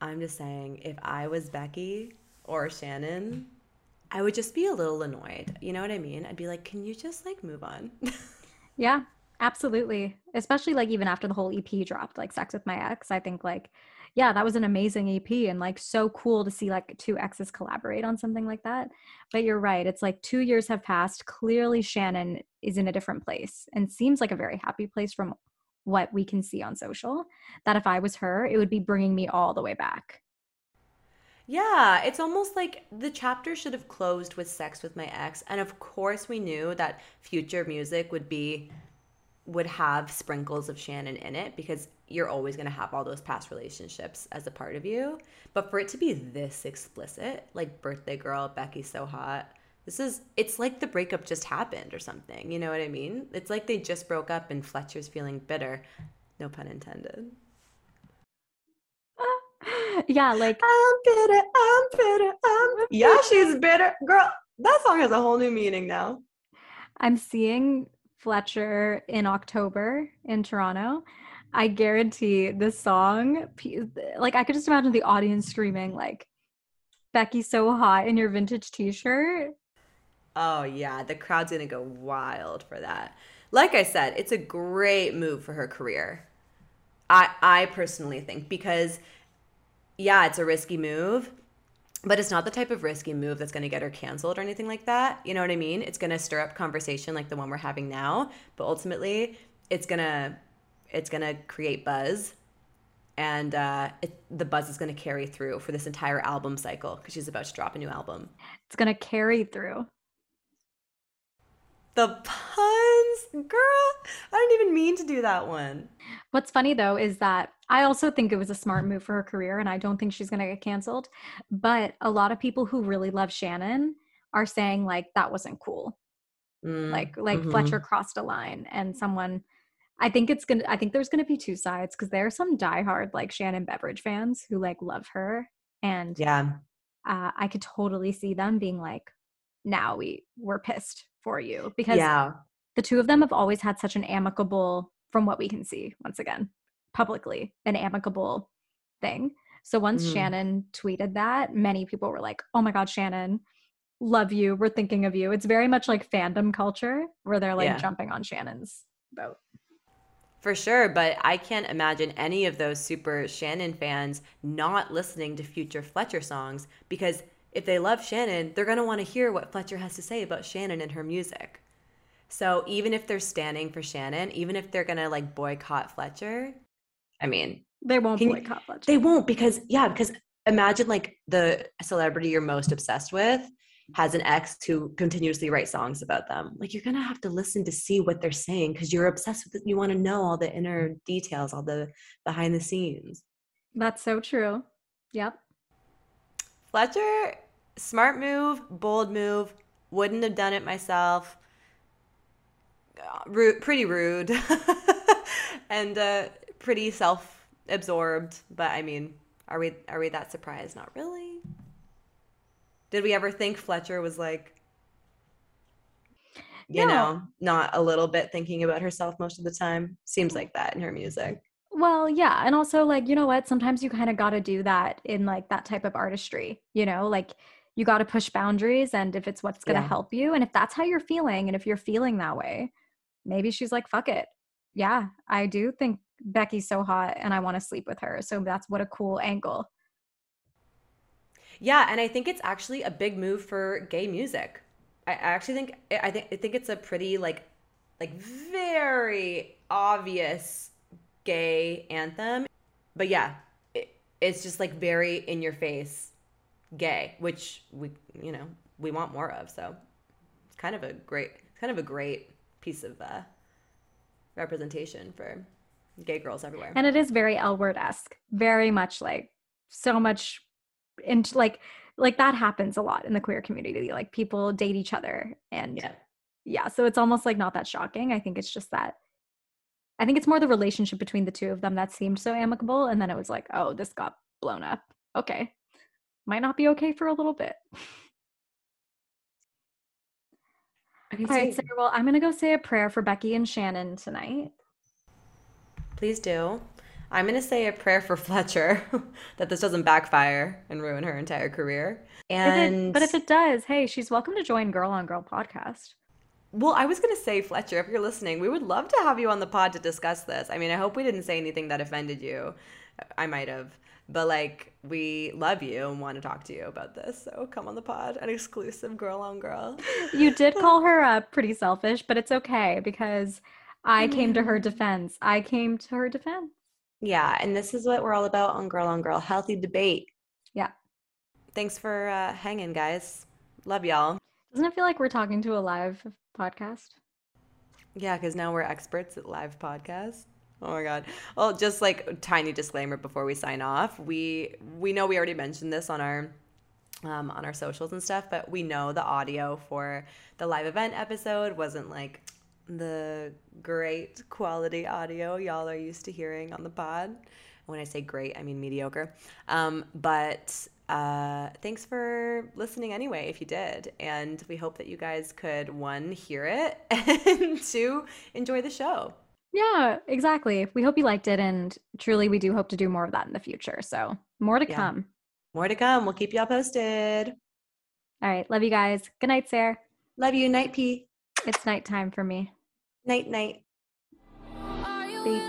i'm just saying if i was becky or shannon I would just be a little annoyed. You know what I mean? I'd be like, can you just like move on? [laughs] yeah, absolutely. Especially like even after the whole EP dropped, like Sex with My Ex, I think like, yeah, that was an amazing EP and like so cool to see like two exes collaborate on something like that. But you're right. It's like two years have passed. Clearly, Shannon is in a different place and seems like a very happy place from what we can see on social. That if I was her, it would be bringing me all the way back. Yeah, it's almost like the chapter should have closed with sex with my ex. And of course, we knew that future music would be would have sprinkles of Shannon in it because you're always going to have all those past relationships as a part of you. But for it to be this explicit, like birthday girl, Becky's so hot. This is it's like the breakup just happened or something. You know what I mean? It's like they just broke up and Fletcher's feeling bitter. No pun intended. [laughs] yeah, like I'm bitter, I'm bitter, I'm Yeah, she's bitter. Girl, that song has a whole new meaning now. I'm seeing Fletcher in October in Toronto. I guarantee this song, like I could just imagine the audience screaming like Becky so hot in your vintage t-shirt. Oh yeah, the crowd's going to go wild for that. Like I said, it's a great move for her career. I I personally think because yeah, it's a risky move, but it's not the type of risky move that's going to get her canceled or anything like that. You know what I mean? It's going to stir up conversation like the one we're having now, but ultimately, it's going to it's going to create buzz and uh, it, the buzz is going to carry through for this entire album cycle because she's about to drop a new album. It's going to carry through. The puns, girl. I didn't even mean to do that one. What's funny though is that I also think it was a smart move for her career, and I don't think she's going to get canceled. But a lot of people who really love Shannon are saying like that wasn't cool. Mm, like like mm-hmm. Fletcher crossed a line, and someone. I think it's gonna. I think there's gonna be two sides because there are some diehard like Shannon Beveridge fans who like love her, and yeah, uh, I could totally see them being like, "Now we we're pissed for you because yeah. the two of them have always had such an amicable from what we can see once again publicly an amicable thing so once mm. shannon tweeted that many people were like oh my god shannon love you we're thinking of you it's very much like fandom culture where they're like yeah. jumping on shannon's boat for sure, but I can't imagine any of those super Shannon fans not listening to future Fletcher songs because if they love Shannon, they're going to want to hear what Fletcher has to say about Shannon and her music. So even if they're standing for Shannon, even if they're gonna like boycott Fletcher, I mean, they won't boycott Fletcher. They won't because yeah, because imagine like the celebrity you're most obsessed with has an ex who continuously writes songs about them. Like you're gonna have to listen to see what they're saying because you're obsessed with it. You want to know all the inner details, all the behind the scenes. That's so true. Yep. Fletcher, smart move, bold move. Wouldn't have done it myself rude, pretty rude [laughs] and uh, pretty self-absorbed. But I mean, are we are we that surprised? Not really. Did we ever think Fletcher was like, you no. know, not a little bit thinking about herself most of the time? Seems like that in her music. Well, yeah, and also like you know what? Sometimes you kind of got to do that in like that type of artistry. You know, like you got to push boundaries and if it's what's going to yeah. help you and if that's how you're feeling and if you're feeling that way maybe she's like, fuck it. Yeah, I do think Becky's so hot and I want to sleep with her. So that's what a cool angle. Yeah, and I think it's actually a big move for gay music. I actually think I think I think it's a pretty like like very obvious gay anthem. But yeah, it, it's just like very in your face gay, which we you know, we want more of. So it's kind of a great kind of a great piece of uh, representation for gay girls everywhere. And it is very L word esque, very much like so much into like like that happens a lot in the queer community. Like people date each other and yeah. yeah. So it's almost like not that shocking. I think it's just that I think it's more the relationship between the two of them that seemed so amicable. And then it was like, oh, this got blown up. Okay. Might not be okay for a little bit. All right, Sarah. Well, I'm going to go say a prayer for Becky and Shannon tonight. Please do. I'm going to say a prayer for [laughs] Fletcher that this doesn't backfire and ruin her entire career. And if it, but if it does, hey, she's welcome to join Girl on Girl podcast. Well, I was going to say, Fletcher, if you're listening, we would love to have you on the pod to discuss this. I mean, I hope we didn't say anything that offended you. I might have. But like we love you and want to talk to you about this so come on the pod an exclusive girl on girl. You did call [laughs] her uh, pretty selfish but it's okay because i came to her defense. I came to her defense. Yeah and this is what we're all about on girl on girl healthy debate. Yeah. Thanks for uh, hanging guys. Love y'all. Doesn't it feel like we're talking to a live podcast yeah because now we're experts at live podcasts Oh my god. Well, just like tiny disclaimer before we sign off. We we know we already mentioned this on our um, on our socials and stuff, but we know the audio for the live event episode wasn't like the great quality audio y'all are used to hearing on the pod. when I say great, I mean mediocre. Um, but uh, thanks for listening anyway, if you did. And we hope that you guys could, one, hear it, [laughs] and two, enjoy the show. Yeah, exactly. We hope you liked it. And truly, we do hope to do more of that in the future. So, more to Yeah. come. More to come. We'll keep y'all posted. All right. Love you guys. Good night, Sarah. Love you. Night P. It's nighttime for me. Night night. Sleep.